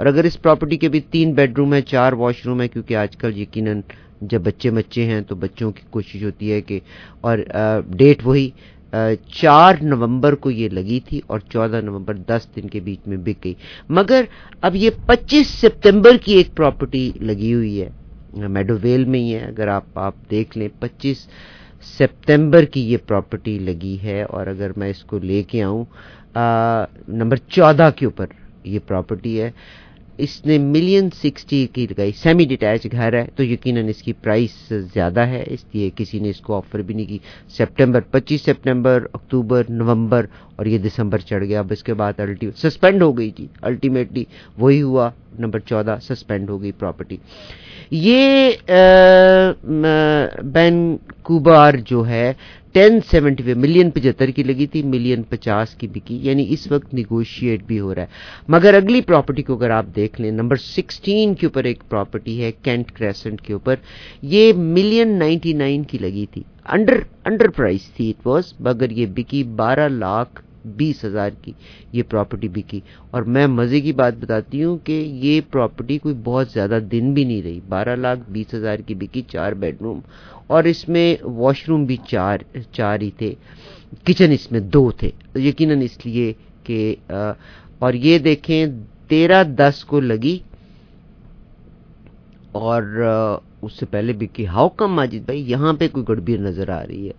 और अगर इस प्रॉपर्टी के भी तीन बेडरूम है, चार वॉशरूम है, क्योंकि आजकल यकीनन जब बच्चे बच्चे हैं तो बच्चों की कोशिश होती है कि, और डेट वही चार नवंबर को ये लगी थी और चौदह नवंबर दस दिन के बीच में बिक गई। मगर अब ये पच्चीस सितंबर की एक प्रॉपर्टी लगी हुई है, मेडोवेल में ही है, अगर आप आप देख लें, पच्चीस सितंबर की ये प्रॉपर्टी लगी है और अगर मैं इसको लेके आऊँ नंबर चौदह के ऊपर ये प्रॉपर्टी है इसने मिलियन सिक्सटी की लगाई। सेमी डिटैच घर है तो यकीनन इसकी प्राइस ज़्यादा है, इसलिए किसी ने इसको ऑफ़र भी नहीं की। सितंबर 25 सितंबर अक्टूबर नवंबर और ये दिसंबर चढ़ गया। अब इसके बाद अल्टी सस्पेंड हो गई थी। अल्टीमेटली वही हुआ नंबर चौदह सस्पेंड हो गई प्रॉपर्टी ये बैनकूबार जो है टेन सेवेंटी मिलियन पचहत्तर की लगी थी मिलियन पचास की बिकी, यानी इस वक्त निगोशिएट भी हो रहा है। मगर अगली प्रॉपर्टी को अगर आप देख लें नंबर सिक्सटीन के ऊपर एक प्रॉपर्टी है कैंट क्रेसेंट के ऊपर। ये मिलियन नाइन्टी नाइन की लगी थी। अंडर अंडर प्राइस थी इट वॉज़ मगर ये बिकी बारह लाख बीस हज़ार की ये प्रॉपर्टी बिकी। और मैं मज़े की बात बताती हूँ कि ये प्रॉपर्टी कोई बहुत ज़्यादा दिन भी नहीं रही। बारह लाख बीस हज़ार की बिकी, चार बेडरूम और इसमें वॉशरूम भी चार चार ही थे। किचन इसमें दो थे। यकीनन इसलिए कि और ये देखें तेरह दस को लगी। और उससे पहले बिकी हाउ कम माजिद भाई यहाँ पे कोई गड़बड़ी नज़र आ रही है?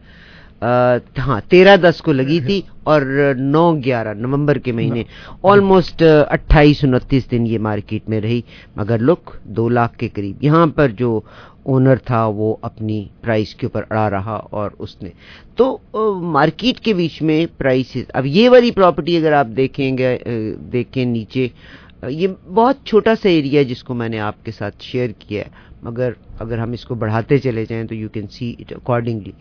आ, हाँ तेरह दस को लगी थी और नौ ग्यारह नवंबर के महीने। ऑलमोस्ट अट्ठाईस उनतीस दिन ये मार्केट में रही। मगर लुक दो लाख के करीब। यहाँ पर जो ओनर था, वो अपनी प्राइस के ऊपर अड़ा रहा और उसने। तो मार्केट के बीच में प्राइसेस अब ये वाली प्रॉपर्टी अगर आप देखेंगे देखें नीचे ये बहुत छोटा सा एरिया जिसको मैंने आपके साथ शेयर किया है। मगर अगर हम इसको बढ़ाते चले जाएँ तो you can see it accordingly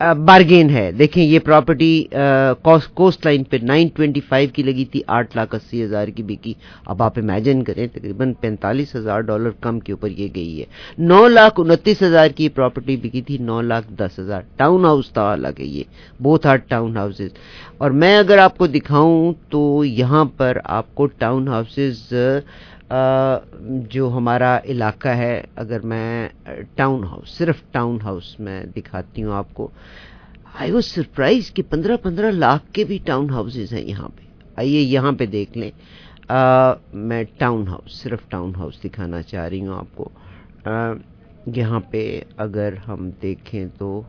bargain है। देखें, ये प्रॉपर्टी कोस्ट लाइन पे 925 की लगी थी, आठ लाख अस्सी हज़ार की बिकी। अब आप इमेजिन करें, तकरीबन पैंतालीस हज़ार डॉलर कम के ऊपर ये गई है। नौ लाख उनतीस हज़ार की प्रॉपर्टी बिकी थी, नौ लाख दस हज़ार। टाउन हाउस था हालाँकि ये। बोथ आर टाउन हाउसेज और मैं अगर आपको दिखाऊँ तो यहाँ पर आपको टाउन हाउसेज जो हमारा इलाका है अगर मैं टाउन हाउस सिर्फ़ टाउन हाउस में दिखाती हूँ आपको। आई वॉज़ सरप्राइज़ कि पंद्रह पंद्रह लाख के भी टाउन हाउसेज हैं यहाँ पे। आइए यहाँ पे देख लें। आ, मैं टाउन हाउस सिर्फ़ टाउन हाउस दिखाना चाह रही हूँ आपको। आ, यहाँ पे अगर हम देखें तो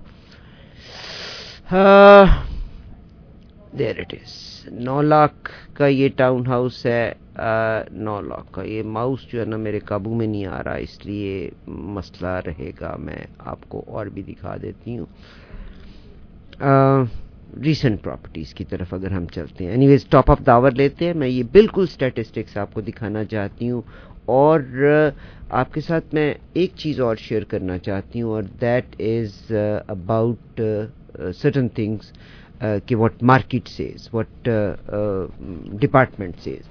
देर इट इज़ नौ लाख का ये टाउन हाउस है। नौ लॉक का। ये माउस जो है ना मेरे काबू में नहीं आ रहा, इसलिए मसला रहेगा, मैं आपको और भी दिखा देती हूँ। रिसेंट प्रॉपर्टीज़ की तरफ़ अगर हम चलते हैं। एनीवेज टॉप ऑफ़ दावर लेते हैं। मैं ये बिल्कुल स्टैटिस्टिक्स आपको दिखाना चाहती हूँ। और आपके साथ मैं एक चीज़ और शेयर करना चाहती हूँ, और that is about certain things कि what market says what department says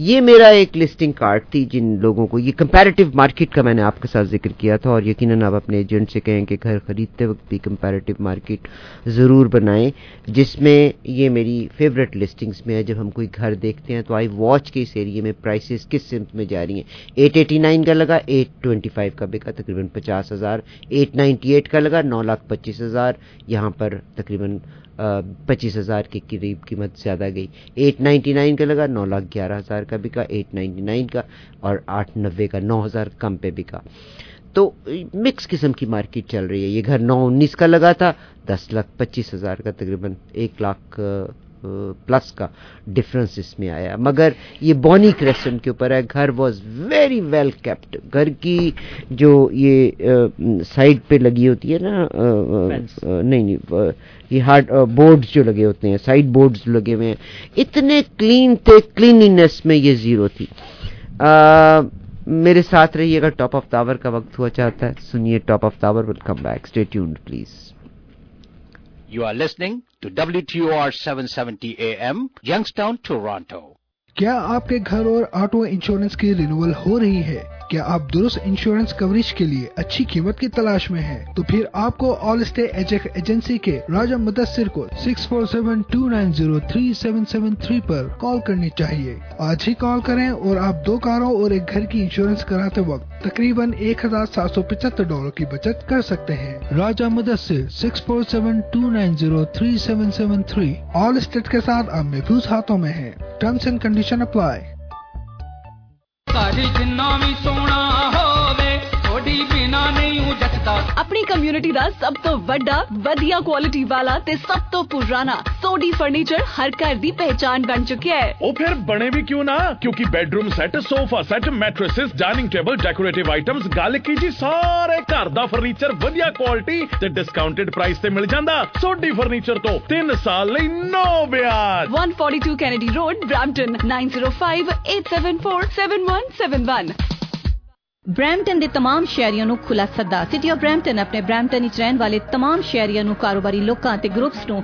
ये मेरा एक लिस्टिंग कार्ड थी जिन लोगों को ये कंपैरेटिव मार्केट का मैंने आपके साथ ज़िक्र किया था और यकीनन आप अपने एजेंट से कहें कि घर खरीदते वक्त भी कंपैरेटिव मार्केट ज़रूर बनाएँ, जिसमें ये मेरी फेवरेट लिस्टिंग्स में है। जब हम कोई घर देखते हैं तो आई वॉच के इस एरिए में प्राइसेस किस सिम्त में जा रही हैं। 889 का लगा 825 का बिका, तकरीबन पचास हज़ार एट का लगा, नौ लाख पच्चीस हज़ार। यहाँ पर तकरीबन पच्चीस हज़ार के करीब कीमत ज़्यादा गई। एट नाइन्टी नाइन का लगा, नौ लाख ग्यारह हज़ार का बिका, एट नाइन्टी नाइन का, और आठ नब्बे का, नौ हज़ार कम पे बिका। तो मिक्स किस्म की मार्केट चल रही है। ये घर नौ उन्नीस का लगा था, दस लाख पच्चीस हज़ार का तकरीबन एक लाख प्लस का डिफरेंस इसमें आया। मगर ये बॉनी क्रेसेंट के ऊपर है घर वॉज़ वेरी वेल केप्ट घर की जो ये साइड पे लगी होती है ना नहीं नहीं ये हार्ड बोर्ड्स जो लगे होते हैं साइड बोर्ड्स लगे हुए हैं इतने क्लीन थे क्लीनिनेस में ये ज़ीरो थी। आ, मेरे साथ रहिएगा टॉप ऑफ़ टावर का वक्त हुआ चाहता है सुनिए top of tower will come back stay tuned please you are listening to WTOR 770 AM, Youngstown, Toronto. क्या आपके घर और ऑटो इंश्योरेंस की रिन्यूअल हो रही है क्या आप दुरुस्त इंश्योरेंस कवरेज के लिए अच्छी कीमत की तलाश में हैं? तो फिर आपको ऑल स्टे एजेंसी के राजा मुदस्सिर को six four seven two nine zero three seven seven three पर कॉल करनी चाहिए। आज ही कॉल करें और आप दो कारों और एक घर की इंश्योरेंस कराते वक्त तकरीबन एक हज़ार सात सौ पचहत्तर डॉलर की बचत कर सकते हैं। Raja Mudassir six four seven two nine zero three seven seven three Allstate के साथ अब महफूज हाथों में है। टर्म्स एंड कंडीशन अप्लाई ਘਰ ਜਿੰਨਾ ਵੀ ਸੋਹਣਾ ਆਪਣੀ ਕਮਿਊਨਿਟੀ ਦਾ ਸਭ ਤੋਂ ਵੱਡਾ ਵਧੀਆ ਕੁਆਲਿਟੀ ਵਾਲਾ ਤੇ ਸਭ ਤੋਂ ਪੁਰਾਣਾ ਸੋਡੀ ਫਰਨੀਚਰ ਹਰ ਘਰ ਦੀ ਪਹਿਚਾਨ ਬਣ ਚੁੱਕਿਆ ਹੈ। ਉਹ ਫਿਰ ਬਣੇ ਵੀ ਕਿਉਂ ਨਾ? ਕਿਉਂਕਿ bedroom set sofa set mattresses dining table decorative items ਗੱਲ ਕੀ ਜੀ? ਸਾਰੇ ਘਰ ਦਾ ਫਰਨੀਚਰ ਵਧੀਆ ਕੁਆਲਿਟੀ ਤੇ ਡਿਸਕਾਊਂਟਡ ਪ੍ਰਾਈਸ ਤੇ ਮਿਲ ਜਾਂਦਾ। ਸੋਡੀ ਫਰਨੀਚਰ ਤੋਂ 3 ਸਾਲ ਲਈ ਨੋ ਵਿਆਜ। 142 Kennedy Road, Brampton 905-874-7171 ਬ੍ਰੈਂਪਟਨ ਦੇ तमाम ਸ਼ਹਿਰੀਆਂ ਨੂੰ ਖੁੱਲਾ ਸੱਦਾ ਸਿਟੀ ਆਫ ਬ੍ਰੈਂਪਟਨ ਆਪਣੇ ਬ੍ਰੈਂਪਟਨ ਵਿੱਚ ਰਹਿਣ ਵਾਲੇ तमाम ਸ਼ਹਿਰੀਆਂ ਨੂੰ ਕਾਰੋਬਾਰੀ ਲੋਕਾਂ ਤੇ ਗਰੁੱਪਸ ਨੂੰ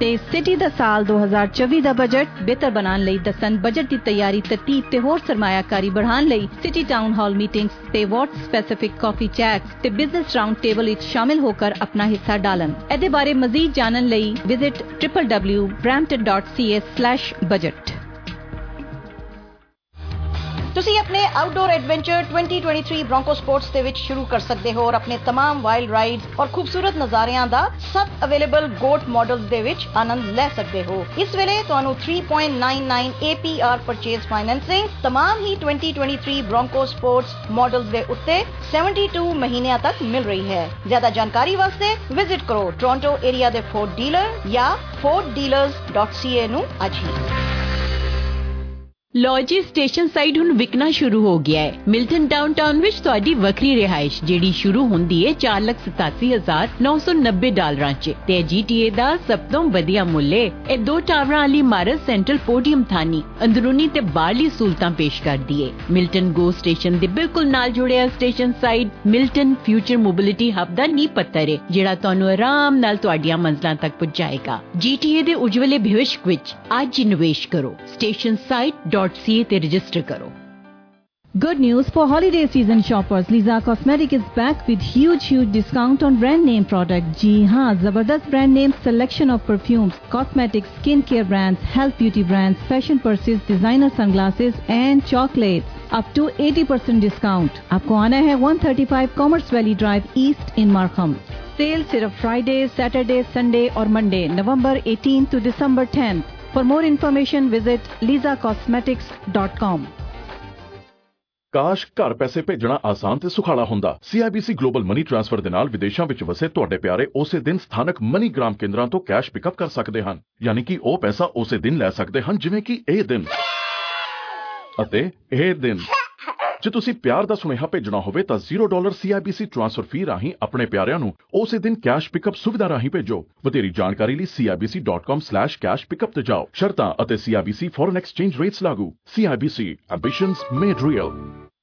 ਤੇ ਸਿਟੀ ਦਾ ਸਾਲ 2024 ਦਾ ਬਜਟ ਬਿਹਤਰ ਬਣਾਉਣ ਲਈ ਦੱਸਣ ਬਜਟ ਦੀ ਤਿਆਰੀ ਤਰਤੀਬ ਤੇ ਹੋਰ ਸਰਮਾਇਆਕਾਰੀ ਵਧਾਉਣ ਲਈ ਸਿਟੀ ਟਾਊਨ ਹਾਲ ਮੀਟਿੰਗਸ ਤੇ ਵਾਰਡ ਸਪੈਸੀਫਿਕ ਕਾਫੀ ਚੈਟਸ ਤੇ ਬਿਜ਼ਨਸ ਰਾਉਂਡ ਟੇਬਲ ਵਿੱਚ ਸ਼ਾਮਿਲ ਹੋ ਕੇ ਆਪਣਾ ਹਿੱਸਾ ਡਾਲਣ ਇਹਦੇ ਬਾਰੇ ਮਜ਼ੀਦ ਜਾਣਨ ਲਈ ਵਿਜ਼ਿਟ www.brampton.ca/budget ਤੁਸੀਂ ਆਪਣੇ ਆਊਟਡੋਰ ਐਡਵੈਂਚਰ 2023 ਬ੍ਰੋਂਕੋ ਸਪੋਰਟਸ ਦੇ ਵਿੱਚ ਸ਼ੁਰੂ ਕਰ ਸਕਦੇ ਹੋ ਔਰ ਆਪਣੇ तमाम ਵਾਈਲਡ ਰਾਈਡਸ ਔਰ ਖੂਬਸੂਰਤ ਨਜ਼ਾਰਿਆਂ ਦਾ ਸਭ ਅਵੇਲੇਬਲ ਗੋਟ ਮਾਡਲਸ ਦੇ ਵਿੱਚ ਆਨੰਦ ਲੈ ਸਕਦੇ ਹੋ ਇਸ ਵੇਲੇ ਤੁਹਾਨੂੰ 3.99 APR ਪਰਚੇਸ ਫਾਈਨੈਂਸਿੰਗ तमाम ਹੀ 2023 ਬ੍ਰੋਂਕੋ ਸਪੋਰਟਸ ਮਾਡਲਸ ਦੇ ਉੱਤੇ 72 ਮਹੀਨਿਆਂ ਤੱਕ ਮਿਲ ਰਹੀ ਹੈ ਜ਼ਿਆਦਾ ਜਾਣਕਾਰੀ ਵਾਸਤੇ ਵਿਜ਼ਿਟ ਕਰੋ ਟੋਰਾਂਟੋ ਏਰੀਆ ਦੇ ਫੋਰਡ ਡੀਲਰ ਜਾਂ forddealers.ca ਨੂੰ ਅੱਜ ਹੀ ਲੋ ਜੀ ਸਟੇਸ਼ਨ ਸਾਈਡ ਹੁਣ ਵਿਕਣਾ ਸ਼ੁਰੂ ਹੋ ਗਿਆ ਹੈ। ਮਿਲਟਨ ਡਾਊਨਟਾਊਨ ਵਿੱਚ ਤੁਹਾਡੀ ਵੱਖਰੀ ਰਿਹਾਇਸ਼, ਜਿਹੜੀ ਸ਼ੁਰੂ ਹੁੰਦੀ ਹੈ 487990 ਡਾਲਰਾਂ 'ਚ। ਤੇ GTA ਦਾ ਸਭ ਤੋਂ ਵਧੀਆ ਮੁੱਲ ਹੈ। ਇਹ ਦੋ ਟਾਵਰਾਂ ਵਾਲੀ ਇਮਾਰਤ ਸੈਂਟਰਲ ਪੋਡੀਅਮ ਥਾਨੀ ਅੰਦਰੂਨੀ ਤੇ ਬਾਹਰਲੀ ਸਹੂਲਤਾਂ ਪੇਸ਼ ਕਰਦੀ ਹੈ। ਮਿਲਟਨ ਗੋ ਸਟੇਸ਼ਨ ਦੇ ਬਿਲਕੁਲ ਨਾਲ ਜੁੜਿਆ station side. Milton future mobility hub ਦਾ ਨੀ ਪੱਤਰ ਹੈ, ਜਿਹੜਾ ਤੁਹਾਨੂੰ ਆਰਾਮ ਨਾਲ ਤੁਹਾਡੀਆਂ ਮੰਜ਼ਲਾਂ ਤੱਕ ਪਹੁੰਚਾਏਗਾ। GTA ਦੇ ਉਜਵਲੇ ਭਵਿੱਖ ਵਿੱਚ ਅੱਜ ਹੀ ਨਿਵੇਸ਼ ਕਰੋ। ਸਟੇਸ਼ਨ ਸਾਈਟ ca ਤੇ ਰਜਿਸਟਰ ਕਰੋ Good news for holiday season shoppers. Lisa Cosmetic is back with huge, huge discount on brand name products. जी हाँ जबरदस्त brand name selection of perfumes, cosmetics, skincare brands, health beauty brands, fashion purses, designer sunglasses and chocolates. Up to 80% discount. आपको आना है 135 Commerce Valley Drive East in Markham. Sale सिर्फ Friday Saturday Sunday और Monday November 18 to December 10th. For more information, visit lisacosmetics.com. ਕਾਸ਼ ਘਰ ਪੈਸੇ ਭੇਜਣਾ ਆਸਾਨ ਤੇ ਸੁਖਾਲਾ ਹੁੰਦਾ CIBC ਗਲੋਬਲ ਮਨੀ ਟ੍ਰਾਂਸਫਰ ਦੇ ਨਾਲ ਵਿਦੇਸ਼ਾਂ ਵਿੱਚ ਵਸੇ ਤੁਹਾਡੇ ਪਿਆਰੇ ਉਸੇ ਦਿਨ ਸਥਾਨਕ ਮਨੀ ਗ੍ਰਾਮ ਕੇਂਦਰਾਂ ਤੋਂ ਕੈਸ਼ ਪਿਕਅਪ ਕਰ ਸਕਦੇ ਹਨ ਯਾਨੀ ਕਿ ਉਹ ਪੈਸਾ ਉਸੇ ਦਿਨ ਲੈ ਸਕਦੇ ਹਨ ਜਿਵੇਂ ਕਿ ਇਹ ਦਿਨ ਅਤੇ ਇਹ ਦਿਨ ਜੇ ਤੁਸੀਂ ਪਿਆਰ ਦਾ ਸੁਨੇਹਾ ਭੇਜਣਾ ਹੋਵੇ ਤਾਂ 0 ਡਾਲਰ CIBC ਟ੍ਰਾਂਸਫਰ ਫੀ ਰਾਹੀਂ ਆਪਣੇ ਪਿਆਰਿਆਂ ਨੂੰ ਉਸੇ ਦਿਨ ਕੈਸ਼ ਪਿਕਅਪ ਸੁਵਿਧਾ ਰਾਹੀਂ ਭੇਜੋ। ਵਧੇਰੀ ਜਾਣਕਾਰੀ ਲਈ cibc.com/cashpickup ਤੇ ਜਾਓ। ਸ਼ਰਤਾਂ ਅਤੇ CIBC ਫੋਰਨ ਐਕਸਚੇਂਜ ਰੇਟਸ ਲਾਗੂ। CIBC ambitions made real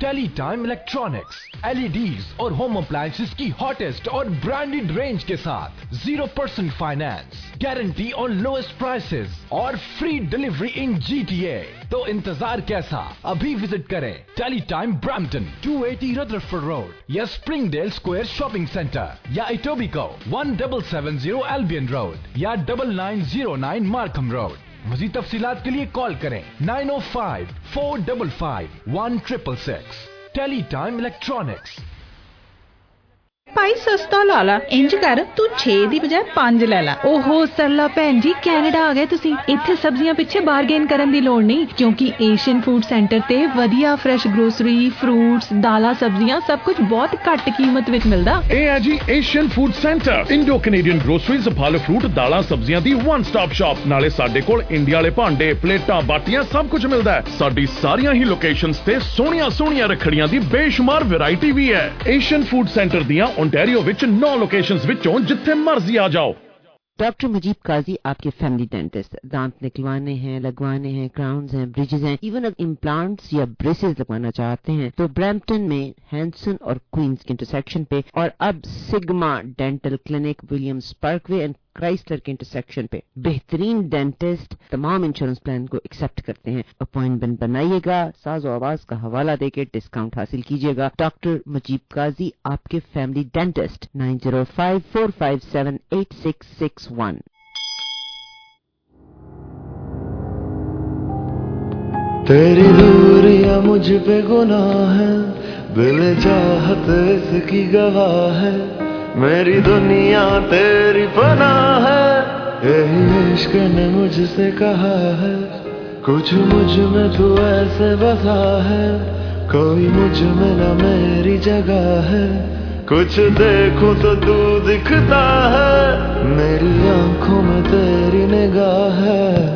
Teletime electronics LEDs और होम अप्लायंसेस की हॉटेस्ट और ब्रांडेड रेंज के साथ zero percent finance guarantee on lowest prices और फ्री डिलीवरी इन जीटीए तो इंतज़ार कैसा? अभी विज़िट करें टेलीटाइम ब्रैम्पटन 280 रदरफोर्ड रोड या स्प्रिंगडेल स्क्वायर शॉपिंग सेंटर या Etobicoke one double seven zero Albion Road या double nine zero nine Markham Road मजीद तफसीत के लिए कॉल करें nine O five four double five one triple six. Teletime electronics. ਭਾਈ ਸਸਤਾ ਲਾ ਲਾ। ਇੰਜ ਕਰ ਤੂੰ 6 ਦੀ ਬਜਾਏ 5 ਲੈ ਲੈ। ਓਹੋ ਸਰਲਾ ਭੈਣ ਜੀ ਕੈਨੇਡਾ ਆ ਗਏ ਤੁਸੀਂ। ਇੱਥੇ ਸਬਜ਼ੀਆਂ ਪਿੱਛੇ ਬਾਰਗੇਨ ਕਰਨ ਦੀ ਲੋੜ ਨਹੀਂ ਕਿਉਂਕਿ ਏਸ਼ੀਅਨ ਫੂਡ ਸੈਂਟਰ ਤੇ ਵਧੀਆ ਫਰੈਸ਼ ਗਰੋਸਰੀ ਫਰੂਟਸ ਦਾਲਾਂ ਸਬਜ਼ੀਆਂ ਸਭ ਕੁਝ ਬਹੁਤ ਘੱਟ ਕੀਮਤ ਵਿੱਚ ਮਿਲਦਾ। ਇਹ ਹੈ ਜੀ Asian food centre. Indo Canadian groceries ਫਲ ਫਰੂਟ ਦਾਲਾਂ ਸਬਜ਼ੀਆਂ ਦੀ ਵਨ ਸਟਾਪ ਸ਼ਾਪ ਨਾਲੇ ਸਾਡੇ ਕੋਲ ਇੰਡੀਆ ਵਾਲੇ ਭਾਂਡੇ ਪਲੇਟਾਂ ਬਾਟੀਆਂ ਸਭ ਕੁਝ ਮਿਲਦਾ ਹੈ। ਸਾਡੀ ਸਾਰੀਆਂ ਹੀ ਲੋਕੇਸ਼ਨਸ ਤੇ ਸੋਹਣੀਆਂ ਸੋਹਣੀਆਂ ਰੱਖੜੀਆਂ ਦੀ ਬੇਸ਼ੁਮਾਰ ਵੈਰਾਈਟੀ ਵੀ ਹੈ। ਏਸ਼ੀਅਨ ਫੂਡ ਸੈਂਟਰ ਦੀਆਂ ਓਨਟਾਰੀਓ ਵਿੱਚ 9 ਲੋਕੇਸ਼ਨਸ ਵਿੱਚੋਂ ਜਿੱਥੇ ਮਰਜ਼ੀ ਆ ਜਾਓ डॉक्टर मुजीब काजी आपके फैमिली डेंटिस्ट दांत निकलवाने हैं लगवाने हैं क्राउन्स हैं ब्रिजेस हैं इवन अगर इम्प्लांट्स या ब्रेसेस लगवाना चाहते हैं तो ब्रैम्पटन में हैंसन और क्वींस के इंटरसेक्शन पे और अब Sigma Dental Clinic Williams Parkway and Chrysler के इंटरसेक्शन पे बेहतरीन डेंटिस्ट तमाम इंश्योरेंस प्लान को एक्सेप्ट करते हैं। अपॉइंटमेंट बनाइएगा, साजो आवाज़ का हवाला देके डिस्काउंट हासिल कीजिएगा। डॉक्टर मुजीब काजी, आपके family dentist nine zero five four five seven eight six six one तेरी दूरियाँ मुझ पे गुनाह है दिल चाहत इसकी गवाह है। मेरी दुनिया तेरी पना है। यही इश्क ने मुझसे कहा है। कुछ मुझमें तू ऐसे बसा है। कोई मुझमें न मेरी जगह है। कुछ देखूँ तो तू दिखता है। मेरी आँखों में तेरी निगाह है।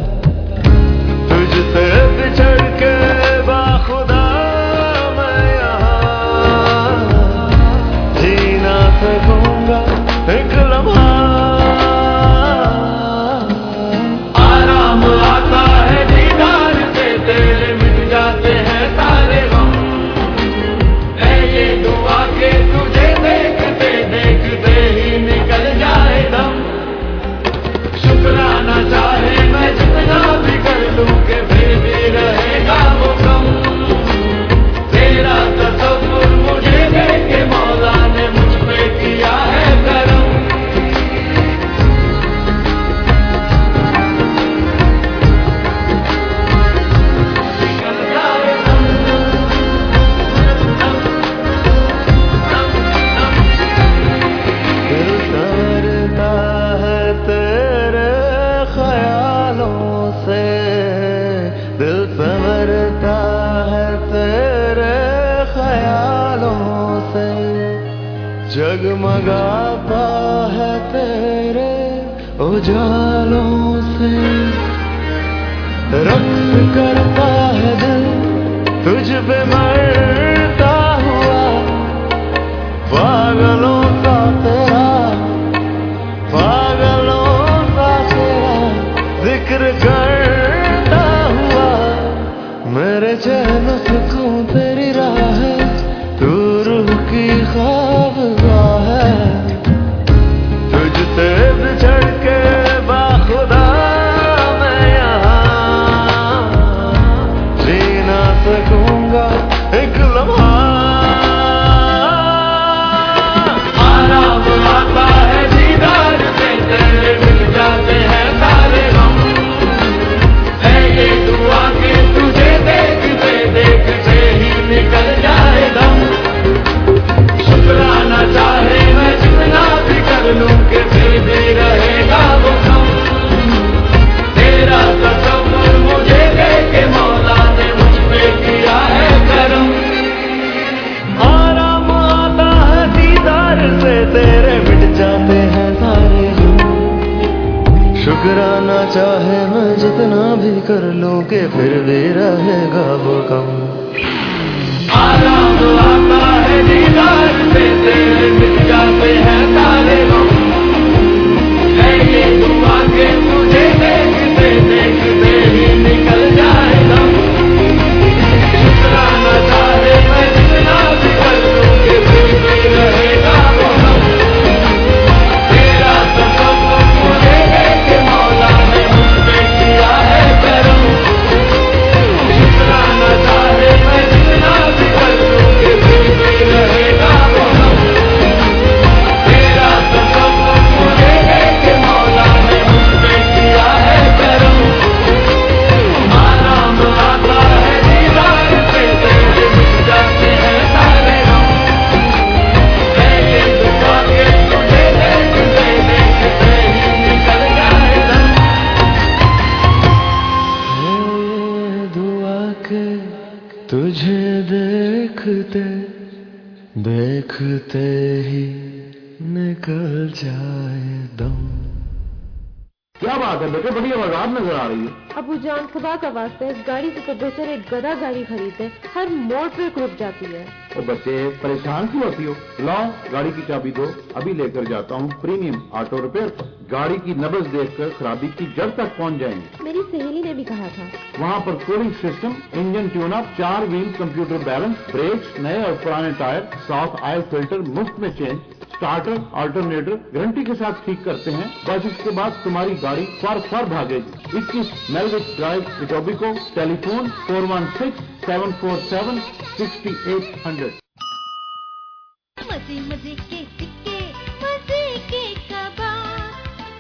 तुझसे बिछड़ के खुदा का वास्ता इस गाड़ी से तो बेहतर एक गदा गाड़ी खरीदे हर मोड़ पे रुक जाती है। तो बच्चे परेशान क्यों होती हो? लाओ गाड़ी की चाबी दो अभी लेकर जाता हूँ प्रीमियम ऑटो रिपेयर गाड़ी की नब्ज देखकर खराबी की जड़ तक पहुँच जाएँगे। मेरी सहेली ने भी कहा था। वहाँ पर cooling system engine tune up चार व्हील कंप्यूटर बैलेंस ब्रेक्स नए और पुराने टायर साफ़ आयल फ़िल्टर मुफ़्त में चेंज स्टार्टर अल्टरनेटर गारंटी के साथ ठीक करते हैं। बस इसके बाद तुम्हारी गाड़ी फर फर भागेगी। इक्कीस Melwick Drive Etobicoke telephone four one six seven four seven sixty eight hundred मज़े मज़े के टिक्के मज़े के कबाब।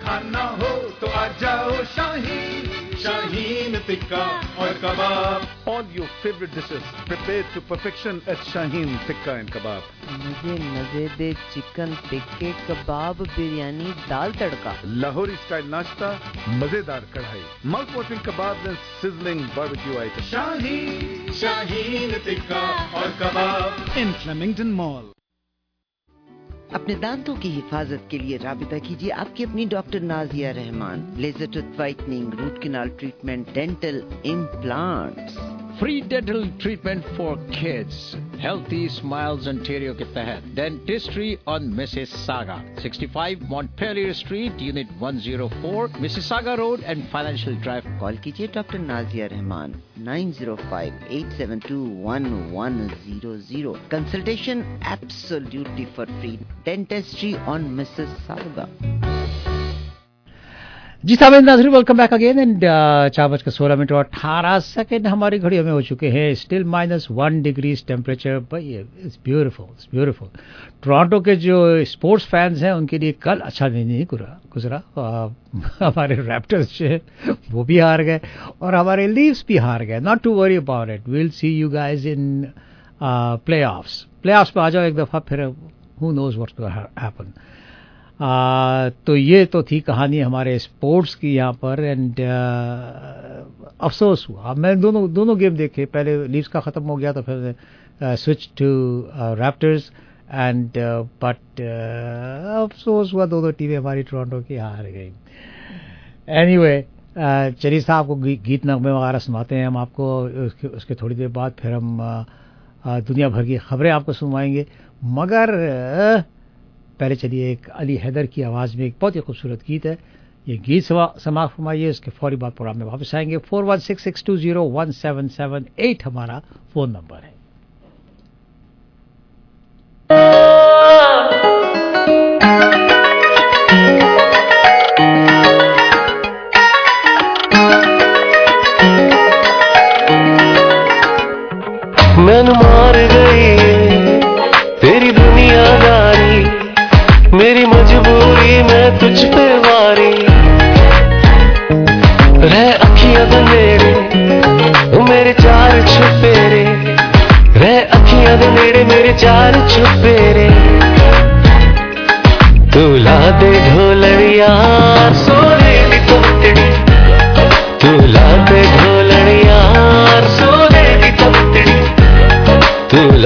खाना हो तो आ जाओ शाहीन शाहीन टिक्का और कबाब All your favorite dishes prepared to perfection at Shaheen Tikka and Kebab. मुझे मजे दे चिकन टिक्के कबाब बिरयानी दाल तड़का Lahori style nashta, मजेदार कढ़ाई, mouth watering kebabs and sizzling barbecue items. Shaheen Shaheen tikka और कबाब In Flemington Mall. अपने दांतों की हिफाजत के लिए राबिता कीजिए आपकी अपनी doctor Nazia Rahman. Laser tooth whitening root canal treatment dental implants. Free dental treatment for kids healthy smiles ontario के तहत dentistry on Mississauga 65 Montpellier street unit 104 Mississauga road and financial drive call कीजिए doctor Nazia Rahman 905-872-1100 consultation absolutely for free dentistry on Mississauga जी साहब नाजरी welcome back again and चार बजकर सोलह minute और अठारह second हमारी घड़ियों में हो चुके हैं। Still minus one degrees temperature it's beautiful it's beautiful Toronto के जो स्पोर्ट्स फैंस हैं, उनके लिए कल अच्छा दिन नहीं गुजरा। गुजरा हमारे रैप्टर्स जो है, वो भी हार गए और हमारे लीव्स भी हार गए। Not to worry about it will see you guys in playoffs playoffs में आ जाओ एक दफ़ा, फिर हु नोज़ वॉट हैपन तो ये तो थी कहानी हमारे स्पोर्ट्स की यहाँ पर एंड अफसोस हुआ। मैं दोनों दोनों गेम देखे। पहले लीव्स का ख़त्म हो गया तो फिर switch to Raptors and but अफसोस हुआ दोनों टीमें हमारी टोरंटो की हार गई। एनीवे anyway, चलिए साहब को गी, गीत नगमे वगैरह सुनाते हैं। हम आपको उसके उसके थोड़ी देर बाद फिर हम आ, दुनिया भर की खबरें आपको सुनवाएँगे। मगर पहले चलिए एक अली हैदर की आवाज़ में एक बहुत ही खूबसूरत गीत है। ये गीत समाप्त फरमाइए, इसके फौरी बाद प्रोग्राम में वापस आएँगे। Four one six six two zero one seven seven eight हमारा फ़ोन नंबर है। मैन मजबूरी मैं पे वारी। रह अखियाँ दे नेड़े मेरे चार छुपेरे। रह अखियाँ दे नेड़े मेरे चार छुपेरे। तू ला दे ढोलड़िया सोने दी तमतड़ी तू ला दे ढोलड़िया सोने दी तमतड़ी तू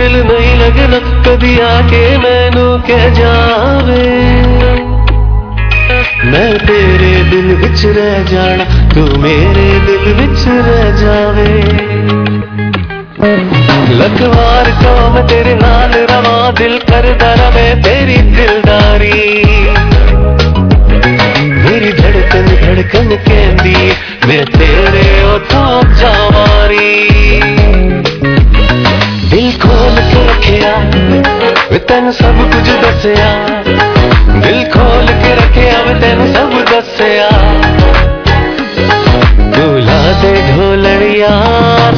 दिल नहीं लगना कभी आके मैनू कह जावे। मैं तेरे दिल विच रह जाना, तू मेरे दिल विच रह जावे। लखवार का मैं तेरे नाल रवा, दिल करदा रवे तेरी दिलदारी। मेरी धड़कन धड़कन कहंदी, मैं तेरे उतो जावारी। तेन सब कुछ दसिया दिल खोल के रखिया वे तेन सब दसिया दूल्हा दे ढोलड़िया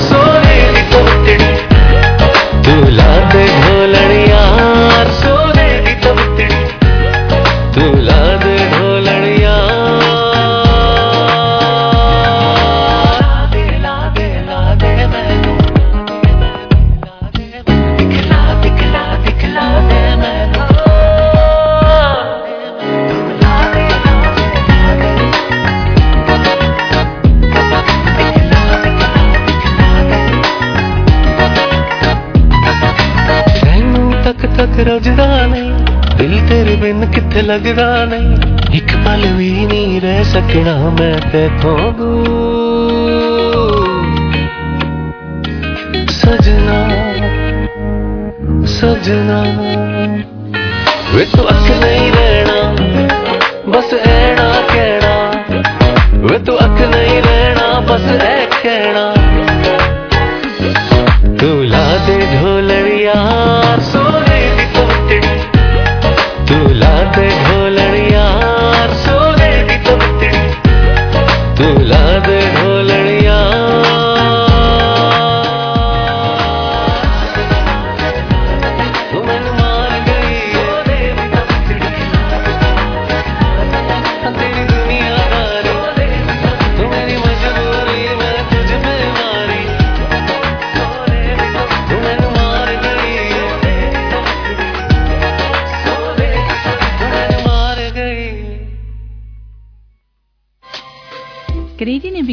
सोने दी तमतड़ी दूल्हा दे ढोलड़िया दिल तेरे बिन किथे लगदा नहीं एक पल भी नहीं रह सकना मैं तेथों दूर सजना सजना वे तू अख नहीं रहना बस ऐना कहना वे तू अख नहीं रहना बस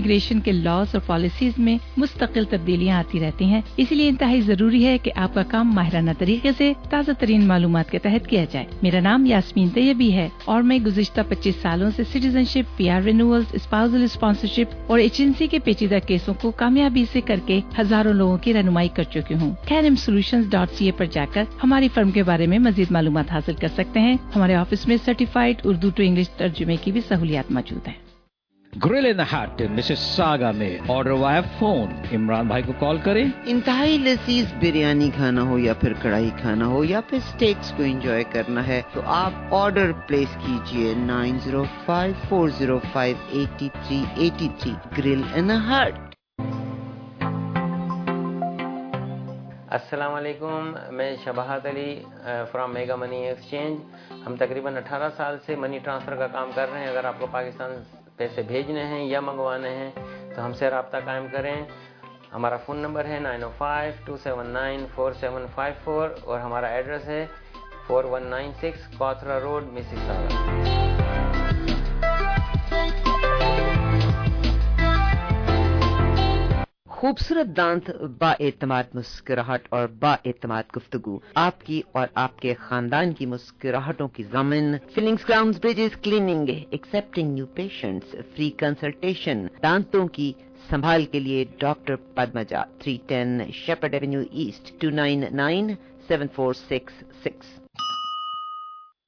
इमिग्रेशन के लॉज और पॉलिसीज़ में मुस्तकिल तब्दीलियाँ आती रहती हैं। इसलिए इंतहाई ज़रूरी है कि आपका काम माहिराना तरीके से, ताज़ा तरीन मालूम के तहत किया जाए। मेरा नाम यासमीन तैयबी है और मैं गुजशत पच्चीस सालों से citizenship P R renewal spousal sponsorship और एजेंसी के पेचीदा केसों को कामयाबी से करके हज़ारों लोगों की रहनुमाई कर चुकी हूँ। कैनम सोल्यूशन डॉट सी ए पर जाकर हमारी फर्म के बारे में मजीद मालूम हासिल कर सकते हैं। हमारे ऑफ़िस में सर्टिफाइड उर्दू टू इंग्लिश तर्जुमे की भी सहूलियात मौजूद है। Grill in hut Mississauga में ऑर्डर वाया फ़ोन इमरान भाई को कॉल करें। इंतहाई लजीज बिरयानी खाना हो या फिर कढ़ाई खाना हो या फिर स्टेक्स को एंजॉय करना है तो आप ऑर्डर प्लेस कीजिए 9054058383 ग्रिल इन हट अस्सलाम वालेकुम मैं Shabahat Ali from mega money exchange हम तकरीबन 18 साल से मनी ट्रांसफ़र का काम कर रहे हैं। अगर आपको पाकिस्तान पैसे भेजने हैं या मंगवाने हैं तो हमसे रबता कायम करें। हमारा फ़ोन नंबर है nine O five two seven nine four seven five four और हमारा एड्रेस है four one nine six Cawthra road Mississauga खूबसूरत दांत, बाएतमाद मुस्कुराहट और बाएतमाद गुफ्तगु। आपकी और आपके खानदान की मुस्कुराहटों की ज़मीन fillings crown bridges cleaning accepting new patients free consultation दांतों की संभाल के लिए doctor Padmaja 310 Sheppard avenue east two nine nine seven four six six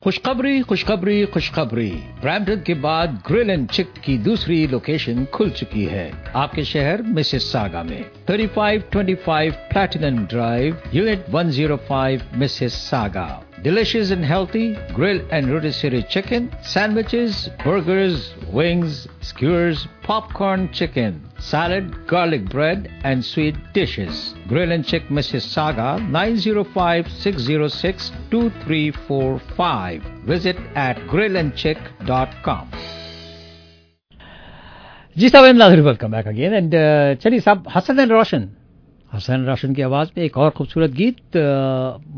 खुशखबरी खुशखबरी खुशखबरी। ब्रैमटन के बाद ग्रिल एंड चिक की दूसरी लोकेशन खुल चुकी है। आपके शहर मिसेस सागा में। 3525 platinum drive unit 105 Mississauga Delicious and healthy grilled and rotisserie chicken, sandwiches, burgers, wings, skewers, popcorn chicken, salad, garlic bread, and sweet dishes. Grill and Chick Mrs. Saga 905-606-2345. Visit at grillandchick.com. जी साहब Nazar welcome back again and चलिए साहब Hasan and Roshan Hasan राशन की आवाज़ में एक और खूबसूरत गीत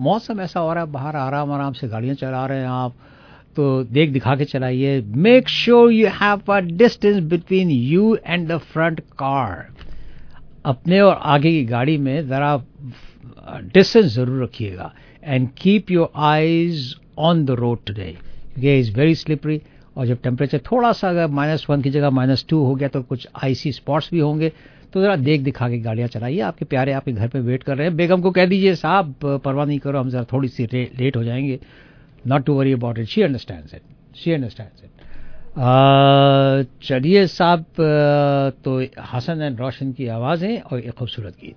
मौसम ऐसा हो रहा है, बाहर आराम आराम से गाड़ियाँ चला रहे हैं आप तो देख दिखा के चलाइए। Make sure you have a distance between you and the front car अपने और आगे की गाड़ी में ज़रा डिस्टेंस ज़रूर रखिएगा and keep your eyes on the road today क्योंकि इज़ वेरी स्लिपरी और जब टेम्परेचर थोड़ा सा अगर माइनस वन की जगह माइनस टू हो गया तो कुछ आईसी स्पॉट्स भी होंगे। तो ज़रा देख दिखा के गाड़ियाँ चलाइए। आपके प्यारे आपके घर पे वेट कर रहे हैं। बेगम को कह दीजिए, साहब, परवाह नहीं करो, हम ज़रा थोड़ी सी लेट हो जाएँगे। Not to worry about it she understand it she understand it चलिए साहब तो हसन एंड रोशन की आवाज़ें और एक खूबसूरत गीत।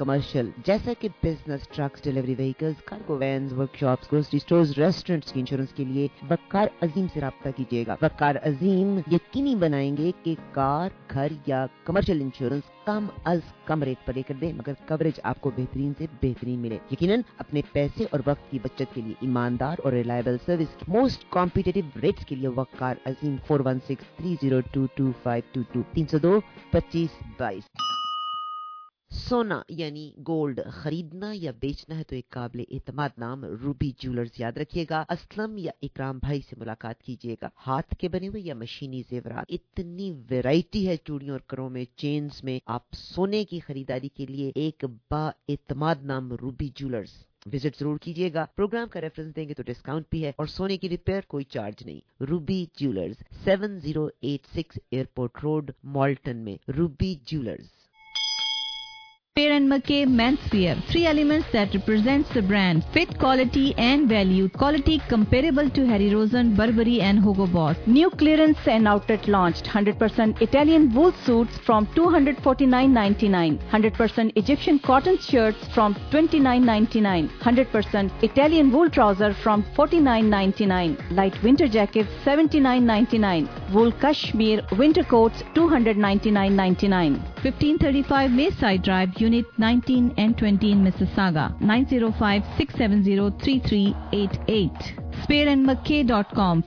कमर्शियल जैसा कि business trucks delivery vehicles cargo vans workshops grocery stores restaurants की इंश्योरेंस के लिए वकार अजीम से रब्ता कीजिएगा। वकार अजीम यकीनी बनाएँगे कि कार, घर या कमर्शियल इंश्योरेंस कम अज कम रेट पर लेकर दे, मगर कवरेज आपको बेहतरीन से बेहतरीन मिले। यकीनन, अपने पैसे और वक्त की बचत के लिए ईमानदार और reliable service most competitive rates के लिए Waqar Azeem four one six three zero two two five two two तीन सौ दो, पच्चीस बाईस। सोना यानी गोल्ड खरीदना या बेचना है तो एक काबिल एतमाद नाम रूबी ज्वेलर्स याद रखिएगा। असलम या इकराम भाई से मुलाकात कीजिएगा। हाथ के बने हुए या मशीनी जेवरात। इतनी वैरायटी है चूड़ियों और करों में, चेन्स में। आप सोने की खरीदारी के लिए एक बा एतमाद नाम रूबी ज्वेलर्स विज़िट ज़रूर कीजिएगा। प्रोग्राम का रेफरेंस देंगे तो डिस्काउंट भी है और सोने की रिपेयर कोई चार्ज नहीं। Ruby jewellers 7086 airport road, Malton में। Ruby jewellers. And McKay Menswear. Three elements that represents the brand. Fit, quality and value. Quality comparable to Harry Rosen, Burberry and Hugo Boss. New clearance and outlet launched. 100% Italian wool suits from 249.99. 100% Egyptian cotton shirts from 29.99. 100% Italian wool trouser from 49.99. Light winter jackets 79.99. Wool cashmere winter coats 299.99. 1535 Mayside Drive, Unit 19 and 20 in Mississauga. 905-670-3388. SpearandMcKay.com.